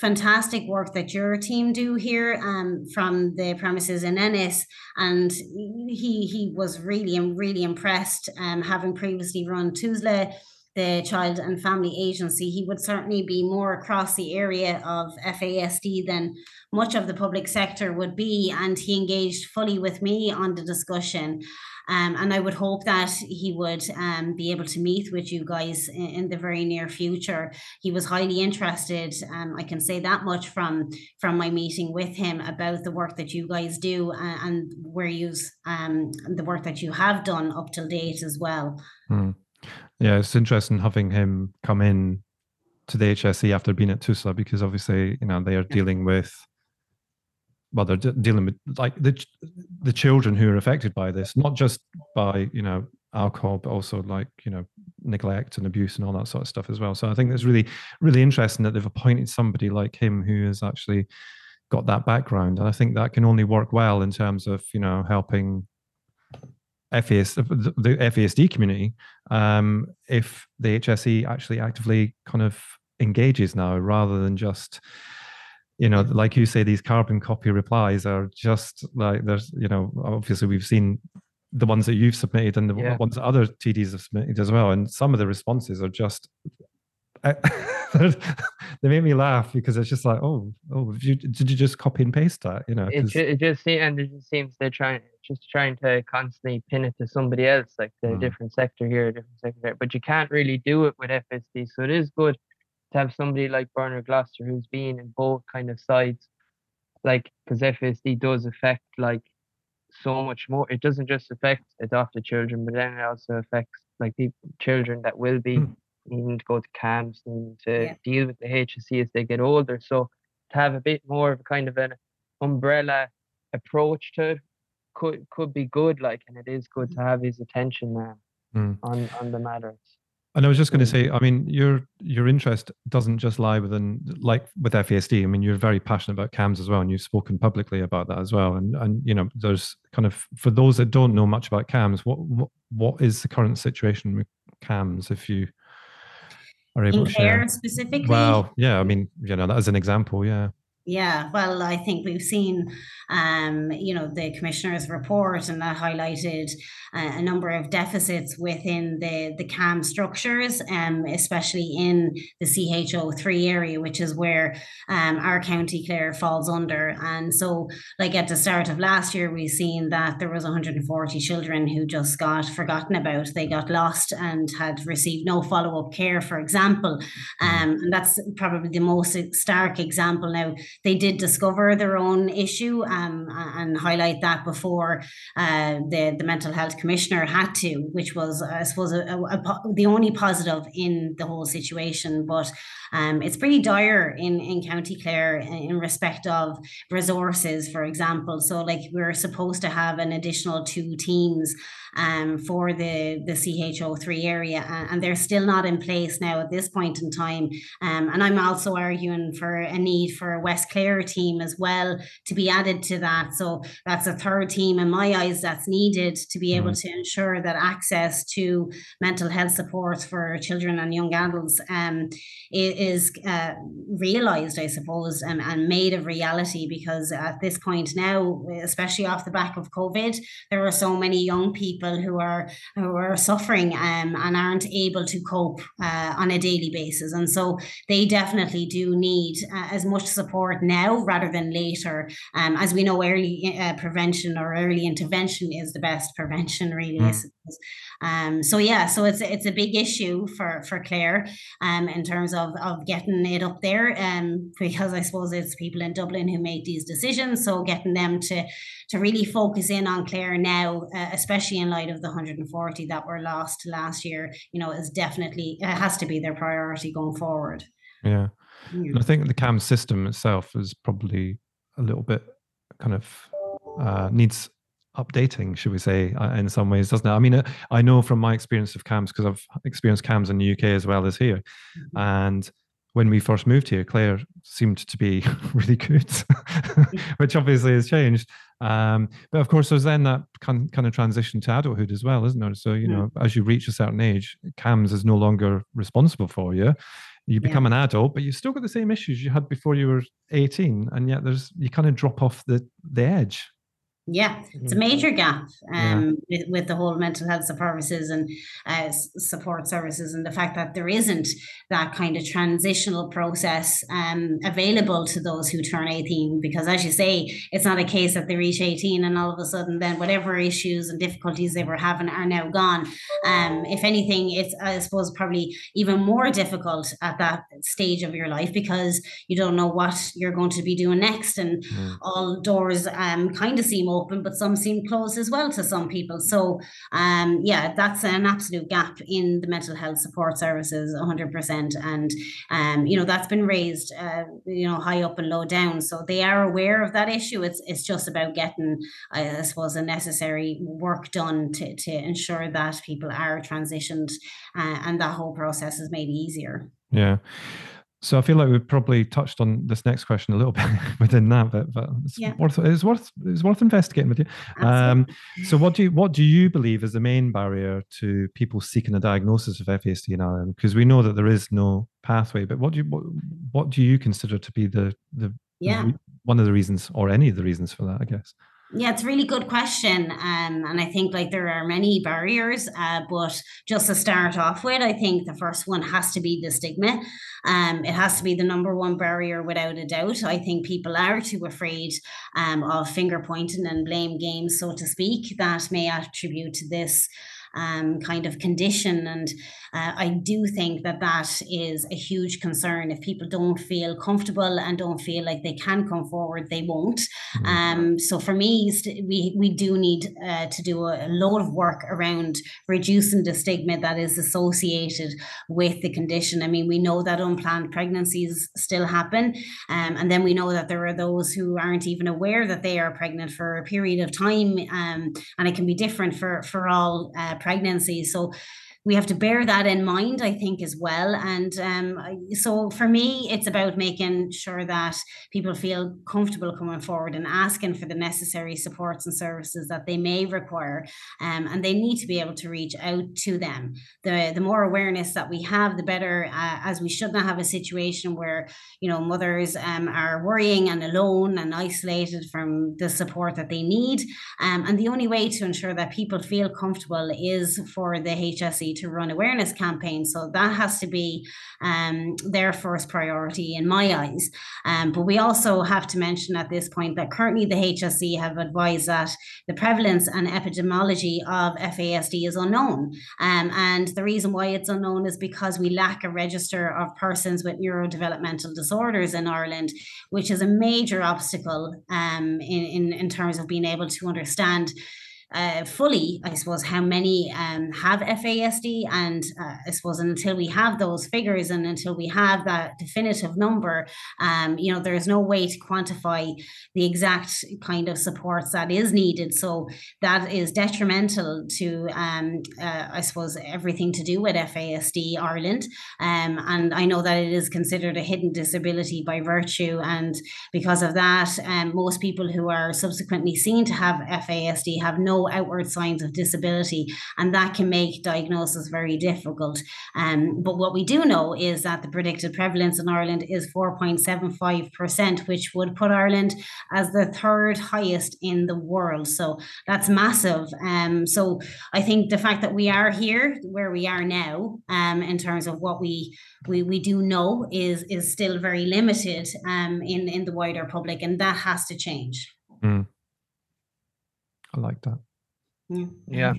fantastic work that your team do here um, from the premises in Ennis. And he he was really, really impressed, um, having previously run TUSLA the Child and Family Agency, he would certainly be more across the area of FASD than much of the public sector would be. And he engaged fully with me on the discussion. Um, and I would hope that he would um, be able to meet with you guys in, in, the very near future. He was highly interested. Um, I can say that much from from my meeting with him about the work that you guys do and, and where you um, the work that you have done up till date as well.
Hmm. Yeah, it's interesting having him come in to the HSE after being at TUSLA because obviously, you know, they are dealing with well, they're dealing with like the the children who are affected by this, not just by you know alcohol, but also like you know neglect and abuse and all that sort of stuff as well. So I think it's really really interesting that they've appointed somebody like him who has actually got that background, and I think that can only work well in terms of you know helping FAS, the FASD community, um, if the HSE actually actively kind of engages now rather than just, you know, like you say, these carbon copy replies are just like there's, you know, obviously we've seen the ones that you've submitted and the yeah. ones that other TDs have submitted as well. And some of the responses are just they made me laugh because it's just like, oh, oh, did you, did you just copy and paste that? You know,
it, ju- it just seems, and it just seems they're trying, just trying to constantly pin it to somebody else, like the mm. different sector here, different sector there. But you can't really do it with FASD, so it is good to have somebody like Bernard Gloster who's been in both kind of sides, like because FASD does affect like so much more. It doesn't just affect adopted children, but then it also affects like the children that will be. Mm needing to go to camps and to yeah. deal with the HSE as they get older. So to have a bit more of a kind of an umbrella approach to it could could be good. Like, and it is good to have his attention now mm. on on the matters.
And I was just going to say, I mean, your your interest doesn't just lie within like with FASD. I mean, you're very passionate about CAMHS as well, and you've spoken publicly about that as well. And and you know, there's kind of for those that don't know much about CAMHS, what what, what is the current situation with CAMHS? If you are able
In
to share.
Clare specifically.
Well, yeah, I mean, you know, that as an example, yeah.
Yeah, well, I think we've seen, um, you know, the commissioner's report, and that highlighted a, a number of deficits within the the CAMHS structures, um, especially in the CHO three area, which is where um, our county Clare falls under. And so, like at the start of last year, we've seen that there was 140 children who just got forgotten about. They got lost and had received no follow up care, for example. Um, and that's probably the most stark example now they did discover their own issue um, and highlight that before uh, the the mental health commissioner had to, which was I suppose a, a, a, the only positive in the whole situation. But um, it's pretty dire in in County Clare in respect of resources, for example. So like we're supposed to have an additional two teams um, for the, the CHO3 area, and they're still not in place now at this point in time. Um, and I'm also arguing for a need for a West Clare team as well to be added to that. So that's a third team in my eyes that's needed to be able to ensure that access to mental health supports for children and young adults um, is uh, realised, I suppose, and, and made a reality because at this point now, especially off the back of COVID, there are so many young people people who are who are suffering um, and aren't able to cope uh, on a daily basis, and so they definitely do need uh, as much support now rather than later. Um, as we know, early uh, prevention or early intervention is the best prevention, really. Mm. Um, so yeah, so it's it's a big issue for for Clare, um, in terms of of getting it up there, um, because I suppose it's people in Dublin who make these decisions. So getting them to to really focus in on Clare now, uh, especially in light of the 140 that were lost last year, you know, is definitely it has to be their priority going forward.
Yeah, yeah. I think the CAM system itself is probably a little bit kind of uh, needs updating, should we say, uh, in some ways, doesn't it? I mean, uh, I know from my experience of CAMHS because I've experienced CAMHS in the UK as well as here, mm-hmm. and when we first moved here, Clare seemed to be really good, which obviously has changed. Um, but of course, there's then that kind of transition to adulthood as well, isn't there? So you yeah. know, as you reach a certain age, CAMHS is no longer responsible for you. You become yeah. an adult, but you've still got the same issues you had before you were 18, and yet there's you kind of drop off the the edge.
Yeah, it's a mm-hmm. major gap um, yeah. with, with the whole mental health services and uh, support services, and the fact that there isn't that kind of transitional process um, available to those who turn 18. Because, as you say, it's not a case that they reach 18 and all of a sudden, then whatever issues and difficulties they were having are now gone. Um, if anything, it's, I suppose, probably even more difficult at that stage of your life because you don't know what you're going to be doing next, and mm. all doors um, kind of seem open, but some seem closed as well to some people. So, um, yeah, that's an absolute gap in the mental health support services, 100%. And, um, you know, that's been raised, uh, you know, high up and low down. So they are aware of that issue. It's, it's just about getting, I suppose, a necessary work done to, to ensure that people are transitioned uh, and that whole process is made easier.
Yeah. So I feel like we've probably touched on this next question a little bit within that, but, but it's yeah. worth it's worth it's worth investigating with you. Um, so what do you what do you believe is the main barrier to people seeking a diagnosis of FASD in Ireland? Because we know that there is no pathway, but what do you what, what do you consider to be the the
yeah.
one of the reasons or any of the reasons for that? I guess.
Yeah, it's a really good question. Um, and I think like there are many barriers, uh, but just to start off with, I think the first one has to be the stigma. Um, it has to be the number one barrier without a doubt. I think people are too afraid um, of finger pointing and blame games, so to speak, that may attribute to this um, kind of condition. And uh, I do think that that is a huge concern. If people don't feel comfortable and don't feel like they can come forward, they won't. Mm-hmm. Um, so for me, we we do need uh, to do a, a lot of work around reducing the stigma that is associated with the condition. I mean, we know that unplanned pregnancies still happen, um, and then we know that there are those who aren't even aware that they are pregnant for a period of time, um, and it can be different for for all uh, pregnancies. So we have to bear that in mind, I think, as well. And um, so for me, it's about making sure that people feel comfortable coming forward and asking for the necessary supports and services that they may require. Um, and they need to be able to reach out to them. The, the more awareness that we have, the better, uh, as we should not have a situation where, you know, mothers um, are worrying and alone and isolated from the support that they need. Um, and the only way to ensure that people feel comfortable is for the HSE to run awareness campaigns. So that has to be um, their first priority in my eyes. Um, but we also have to mention at this point that currently the HSE have advised that the prevalence and epidemiology of FASD is unknown. Um, and the reason why it's unknown is because we lack a register of persons with neurodevelopmental disorders in Ireland, which is a major obstacle um, in, in, in terms of being able to understand uh, fully, I suppose, how many um, have FASD. And uh, I suppose until we have those figures and until we have that definitive number, um, you know, there's no way to quantify the exact kind of supports that is needed. So that is detrimental to, um, uh, I suppose, everything to do with FASD Ireland. Um, and I know that it is considered a hidden disability by virtue. And because of that, um, most people who are subsequently seen to have FASD have no outward signs of disability, and that can make diagnosis very difficult. Um, but what we do know is that the predicted prevalence in Ireland is 4.75%, which would put Ireland as the third highest in the world. So that's massive. Um, so I think the fact that we are here where we are now, um, in terms of what we we, we do know is is still very limited um, in in the wider public, and that has to change.
Mm. I like that.
Yeah. Yeah.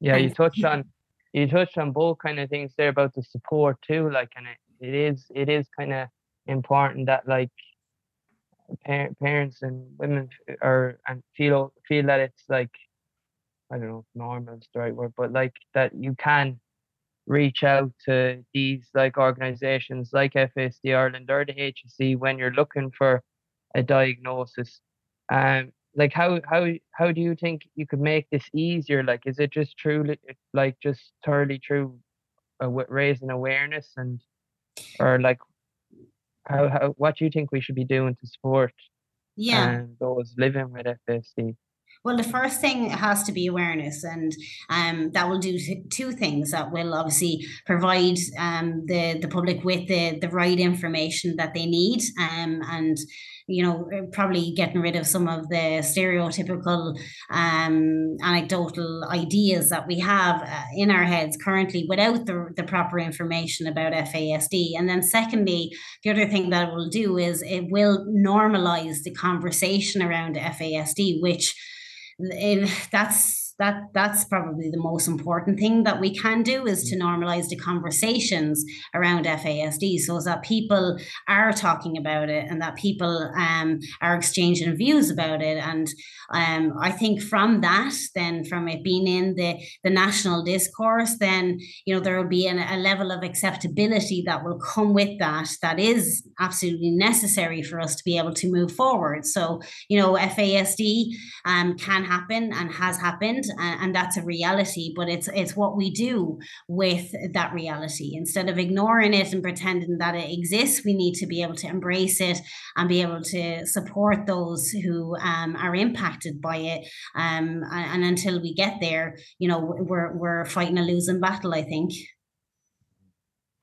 Yeah, you touched on you touched on both kind of things there about the support too. Like, and it, it is it is kind of important that like par- parents and women are and feel feel that it's like I don't know if normal is the right word, but like that you can reach out to these like organizations like FASD Ireland or the HSE when you're looking for a diagnosis. Um, like how how how do you think you could make this easier? Like is it just truly like just thoroughly true uh, raising awareness and or like how, how what do you think we should be doing to support
yeah.
um, those living with FASD
well, the first thing has to be awareness, and um, that will do two things. That will obviously provide um, the the public with the the right information that they need, um, and you know, uh, probably getting rid of some of the stereotypical um, anecdotal ideas that we have uh, in our heads currently without the, the proper information about FASD. And then, secondly, the other thing that it will do is it will normalize the conversation around FASD, which in, that's that that's probably the most important thing that we can do is to normalize the conversations around FASD so that people are talking about it and that people um, are exchanging views about it. And um, I think from that then from it being in the the national discourse then you know there will be an, a level of acceptability that will come with that that is absolutely necessary for us to be able to move forward. So you know FASD um, can happen and has happened and, that's a reality but it's it's what we do with that reality instead of ignoring it and pretending that it exists we need to be able to embrace it and be able to support those who um, are impacted by it um, and, and until we get there you know we're we're fighting a losing battle i think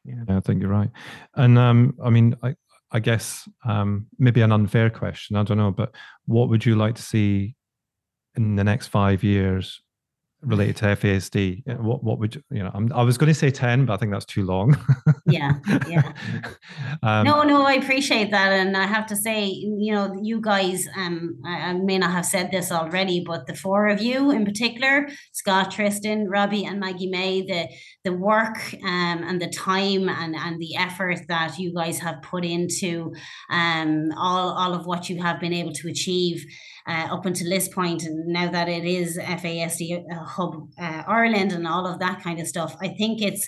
yeah, I think you're right. And um, I mean, I, I guess um, maybe an unfair question. I don't know, but what would you like to see in the next five years related to FASD? What what would you, you know? I'm, i was going to say ten, but I think that's too long.
yeah, yeah. um, no, no, I appreciate that, and I have to say, you know, you guys, um, I, I, may not have said this already, but the four of you in particular, Scott, Tristan, Robbie, and Maggie May, the the work um, and the time and and the effort that you guys have put into um all all of what you have been able to achieve uh, up until this point, and now that it is FASD uh, Hub uh, Ireland and all of that kind of stuff, I think it's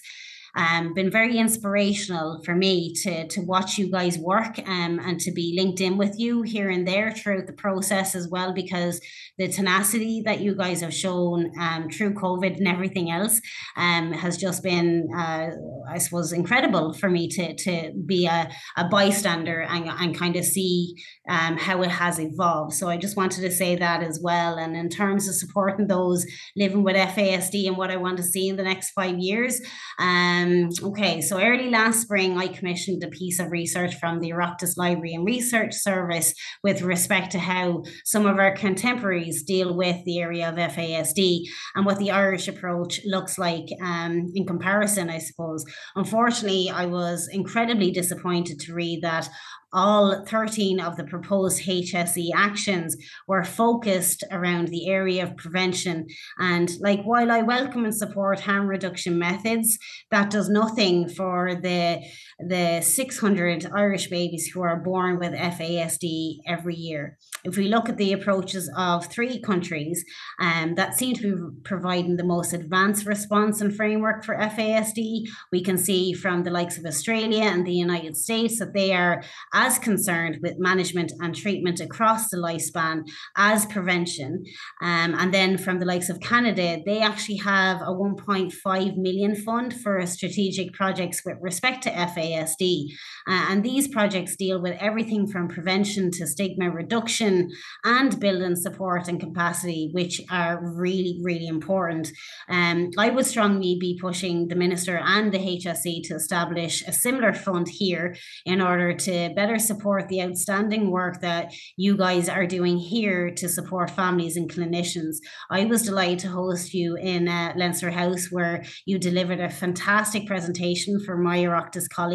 um, been very inspirational for me to to watch you guys work um, and to be linked in with you here and there throughout the process as well because the tenacity that you guys have shown um, through COVID and everything else um, has just been, uh, I suppose, incredible for me to to be a, a bystander and, and kind of see um, how it has evolved. So I just wanted to say that as well. And in terms of supporting those living with FASD and what I want to see in the next five years, um, okay, so early last spring, I commissioned a piece of research from the Oireachtas Library and Research Service with respect to how some of our contemporaries deal with the area of FASD and what the Irish approach looks like um, in comparison, I suppose. Unfortunately, I was incredibly disappointed to read that all 13 of the proposed HSE actions were focused around the area of prevention. And like while I welcome and support harm reduction methods, that does nothing for the the 600 Irish babies who are born with FASD every year. If we look at the approaches of three countries um, that seem to be providing the most advanced response and framework for FASD, we can see from the likes of Australia and the United States that they are as concerned with management and treatment across the lifespan as prevention. Um, and then from the likes of Canada, they actually have a 1.5 million fund for strategic projects with respect to FASD. Uh, and these projects deal with everything from prevention to stigma reduction and building support and capacity, which are really, really important. Um, I would strongly be pushing the Minister and the HSE to establish a similar fund here in order to better support the outstanding work that you guys are doing here to support families and clinicians. I was delighted to host you in uh, Leinster House, where you delivered a fantastic presentation for my Oireachtas colleagues,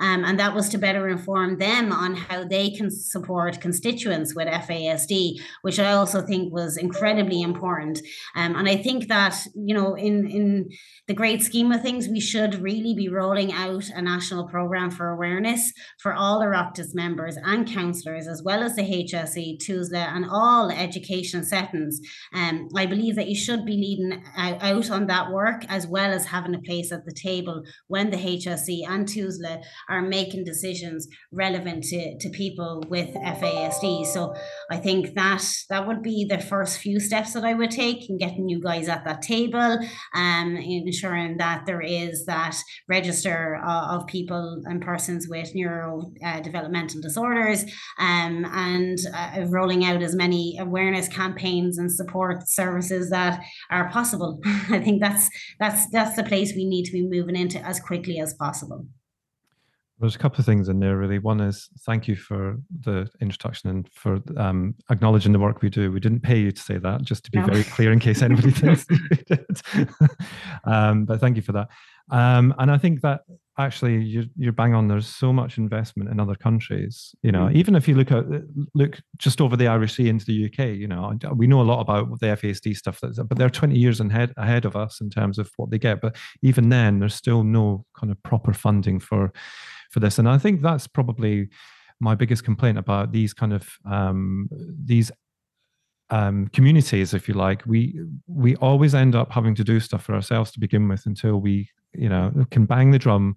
um, and that was to better inform them on how they can support constituents with FASD, which I also think was incredibly important. Um, and I think that you know, in in the great scheme of things, we should really be rolling out a national program for awareness for all Oireachtas members and councillors, as well as the HSE, TUSLA, and all education settings. Um, I believe that you should be leading out on that work as well as having a place at the table when the HSE and Are making decisions relevant to, to people with FASD. So I think that that would be the first few steps that I would take in getting you guys at that table, um, ensuring that there is that register uh, of people and persons with neurodevelopmental uh, disorders um, and uh, rolling out as many awareness campaigns and support services that are possible. I think that's that's that's the place we need to be moving into as quickly as possible.
There's a couple of things in there, really. One is thank you for the introduction and for um, acknowledging the work we do. We didn't pay you to say that, just to be no. very clear in case anybody thinks we did. um, but thank you for that. Um, and I think that actually you're, you're bang on there's so much investment in other countries you know mm. even if you look at look just over the irish sea into the uk you know we know a lot about the fasd stuff but they're 20 years ahead ahead of us in terms of what they get but even then there's still no kind of proper funding for for this and i think that's probably my biggest complaint about these kind of um, these um, communities, if you like, we we always end up having to do stuff for ourselves to begin with until we you know can bang the drum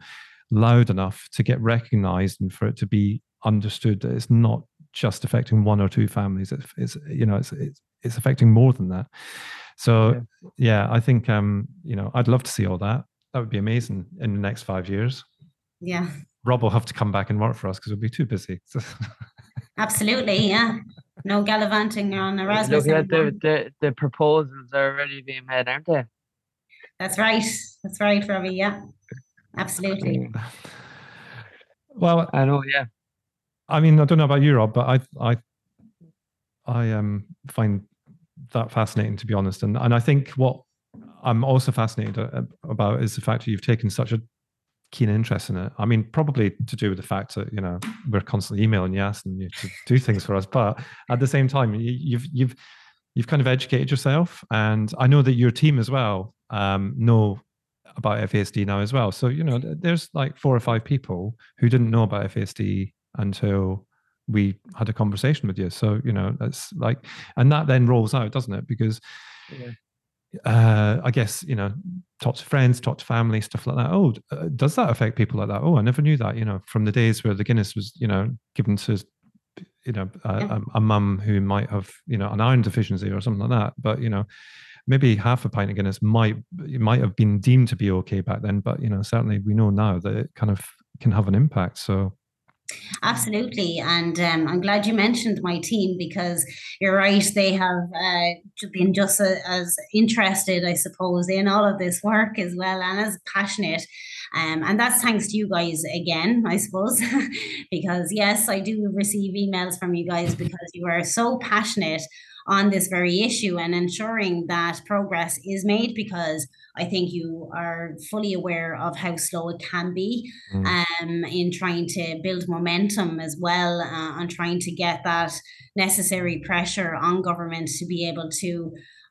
loud enough to get recognized and for it to be understood that it's not just affecting one or two families. It's, it's you know it's, it's it's affecting more than that. So yeah. yeah i think um you know i'd love to see all that. That would be amazing in the next five years.
Yeah.
Rob will have to come back and work for us because we'll be too busy.
Absolutely yeah no gallivanting on erasmus
Look at the, the the proposals are already being made aren't they
that's right. That's right, Robbie. Yeah, absolutely.
Well,
I know. Yeah.
I mean, I don't know about you, Rob, but I, I, I um find that fascinating to be honest, and and I think what I'm also fascinated uh, about is the fact that you've taken such a keen interest in it. I mean, probably to do with the fact that you know we're constantly emailing you asking you to do things for us, but at the same time, you, you've you've you've kind of educated yourself, and I know that your team as well um, know about FASD now as well. So, you know, there's like four or five people who didn't know about FASD until we had a conversation with you. So, you know, that's like, and that then rolls out, doesn't it? Because yeah.
Uh, I guess you know, talk to friends, talk to family, stuff like that. Oh, uh, does that affect people like that? Oh, I never knew that. You know, from the days where the Guinness was, you know, given to, you know, a,
Yeah.
a, a mum who might have, you know, an iron deficiency or something like that. But you know, maybe half a pint of Guinness might it might have been deemed to be okay back then. But you know, certainly we know now that it kind of can have an impact. So
Absolutely. And um, I'm glad you mentioned my team because you're right. They have uh, been just a, as interested, I suppose, in all of this work as well and as passionate. Um, and that's thanks to you guys again, I suppose, because yes, I do receive emails from you guys because you are so passionate on this very issue and ensuring that progress is made because I think you are fully aware of how slow it can be
Mm.
um, in trying to build momentum as well uh, on trying to get that necessary pressure on government to be able to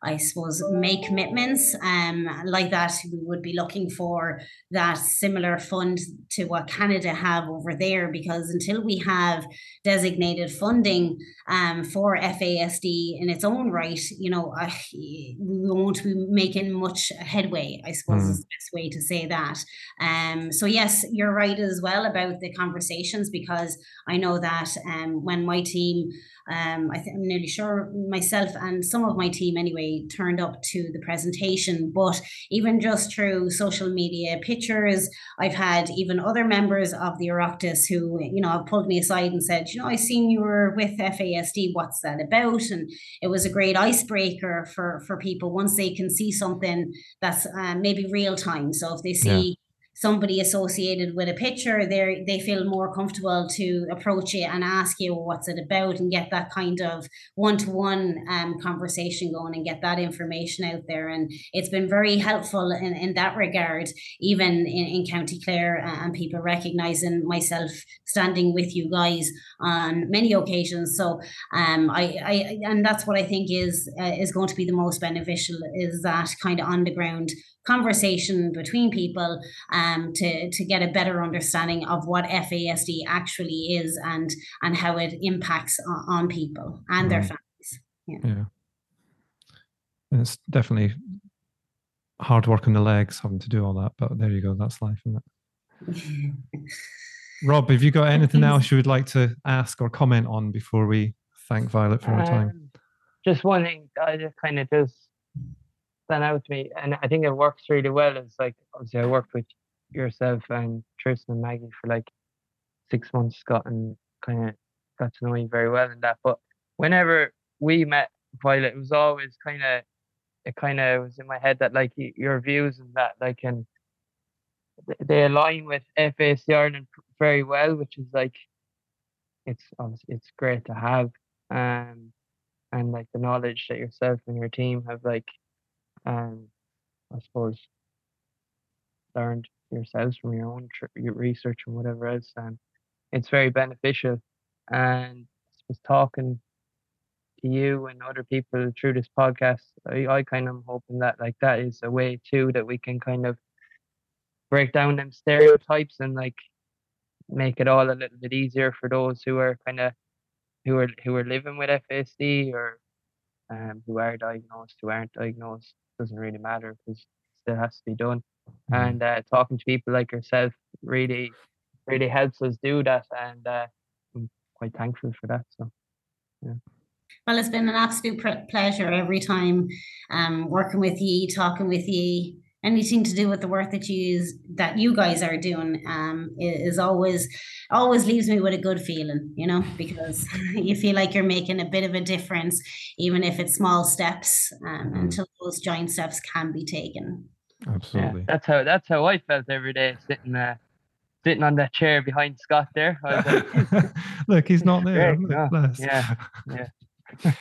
I suppose make commitments um, like that. We would be looking for that similar fund to what Canada have over there because until we have designated funding um, for FASD in its own right, you know, uh, we won't be making much headway. I suppose
Mm.
is the best way to say that. Um, so yes, you're right as well about the conversations because I know that um, when my team, um, I think I'm nearly sure myself and some of my team anyway turned up to the presentation, but even just through social media pictures, I've had even other members of the Oireachtas who, you know, have pulled me aside and said, you know, I seen you were with FASD. What's that about? And it was a great icebreaker for for people once they can see something that's uh, maybe real time. So if they see somebody associated with a picture, they they feel more comfortable to approach you and ask you what's it about and get that kind of one to one conversation going and get that information out there. And it's been very helpful in, in that regard, even in, in County Clare and people recognizing myself standing with you guys on many occasions. So um, I, I and that's what I think is uh, is going to be the most beneficial is that kind of on the ground conversation between people um, to to get a better understanding of what FASD actually is and and how it impacts on, on people and their
Mm.
families.
yeah, And it's definitely hard work on the legs having to do all that. But there you go. That's life, isn't it? Rob, have you got anything else you would like to ask or comment on before we thank Violet for her time?
Um, just one thing I just kind of just stand out to me, and I think it works really well. Is like obviously I worked with yourself and Tristan and Maggie for like six months, got and kind of got to know you very well in that. But whenever we met Violet, it was always kind of it kind of was in my head that like your views and that like and they align with FASD Ireland very well, which is like it's obviously it's great to have. Um, and like the knowledge that yourself and your team have like um I suppose learned yourselves from your own tr- your research and whatever else and it's very beneficial and suppose talking to you and other people through this podcast I, I kind of am hoping that like that is a way too that we can kind of break down them stereotypes and like make it all a little bit easier for those who are kind of who are who are living with FASD or um, who are diagnosed, who aren't diagnosed, doesn't really matter because it still has to be done.
Mhm.
And uh, talking to people like yourself really, really helps us do that, and uh, I'm quite thankful for that. So yeah.
Well, it's been an absolute pr- pleasure every time um, working with you, talking with you. Anything to do with the work that you that you guys are doing um, is always always leaves me with a good feeling, you know, because you feel like you're making a bit of a difference, even if it's small steps, um,
Mhm.
until those giant steps can be taken.
yeah,
Absolutely.
that's how that's how I felt every day sitting uh, sitting on that chair behind Scott there. Like,
Look, he's not there.
Great,
Look,
yeah,
bless.
yeah, yeah.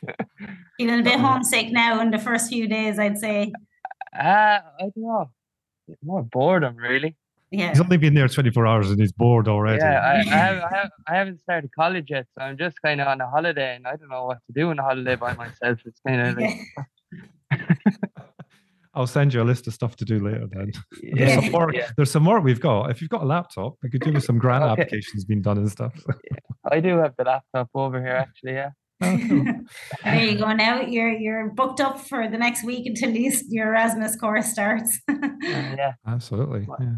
Feeling a bit homesick now in the first few days, I'd say.
Uh, I don't know. More boredom, really.
Yeah.
He's only been there 24 hours and he's bored already.
Yeah, I, I, have, I, have, I haven't started college yet, so I'm just kind of on a holiday, and I don't know what to do on a holiday by myself. It's kind of like,
I'll send you a list of stuff to do later then. There's, some more,
yeah.
there's some more we've got. If you've got a laptop, we could do with some grant
Okay.
applications being done and stuff.
I do have the laptop over here, actually. Yeah,
cool.
There you go. Now you're you're booked up for the next week until you, your Erasmus course starts.
Yeah.
Absolutely. Yeah.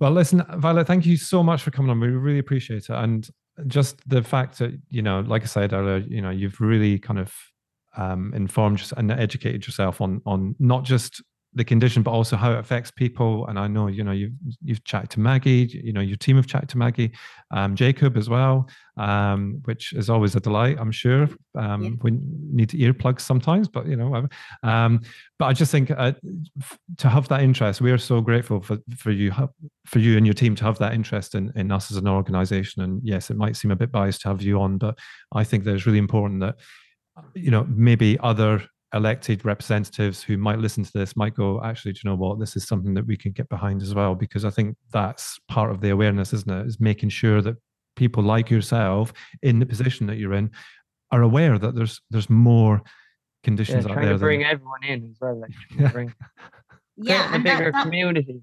Well, listen, Violet, thank you so much for coming on. We really appreciate it. And just the fact that, you know, like I said earlier, you know, you've really kind of um, informed and educated yourself on on not just the condition, but also how it affects people. And I know, you know, you've you've chatted to Maggie, you know, your team have chatted to Maggie, um, Jacob as well, um, which is always a delight, I'm sure. Um,
Yeah.
We need earplugs sometimes, but you know, whatever. um, but I just think uh, f- to have that interest, we are so grateful for for you for you and your team to have that interest in in us as an organization. And yes, it might seem a bit biased to have you on, but I think that it's really important that you know maybe other elected representatives who might listen to this might go actually do you know what this is something that we can get behind as well because i think that's part of the awareness isn't it is making sure that people like yourself in the position that you're in are aware that there's there's more
Yeah,
conditions out
trying
there
to
than-
bring everyone in as well. Like, trying to
Yeah.
bring
yeah,
create a
and that,
bigger
that,
community.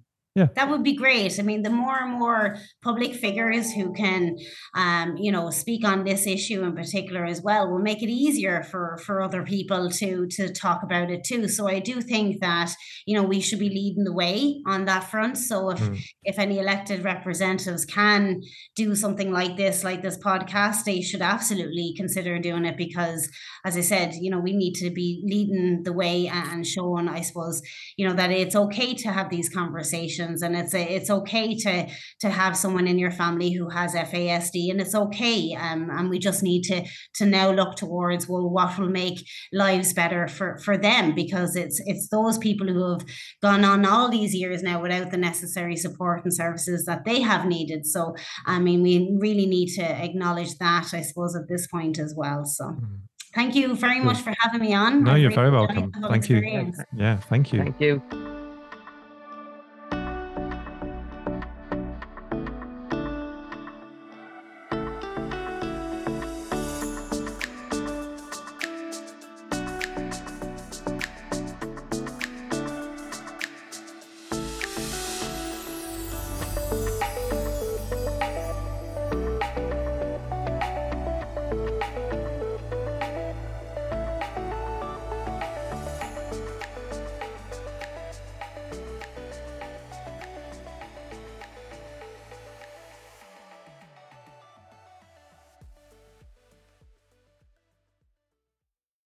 That would be great. I mean, the more and more public figures who can, um, you know, speak on this issue in particular as well, will make it easier for for other people to to talk about it too. So I do think that you know we should be leading the way on that front. So if
Mm.
if any elected representatives can do something like this, like this podcast, they should absolutely consider doing it because, as I said, you know, we need to be leading the way and showing, I suppose, you know, that it's okay to have these conversations and it's a, it's okay to to have someone in your family who has FASD and it's okay. Um, and we just need to to now look towards well, what will make lives better for for them because it's it's those people who have gone on all these years now without the necessary support and services that they have needed. So, I mean, we really need to acknowledge that, I suppose, at this point as well. So,
Mm.
thank you very much for having me on.
No, you're very welcome.
the whole
Thank you. yeah thank you
Thank you.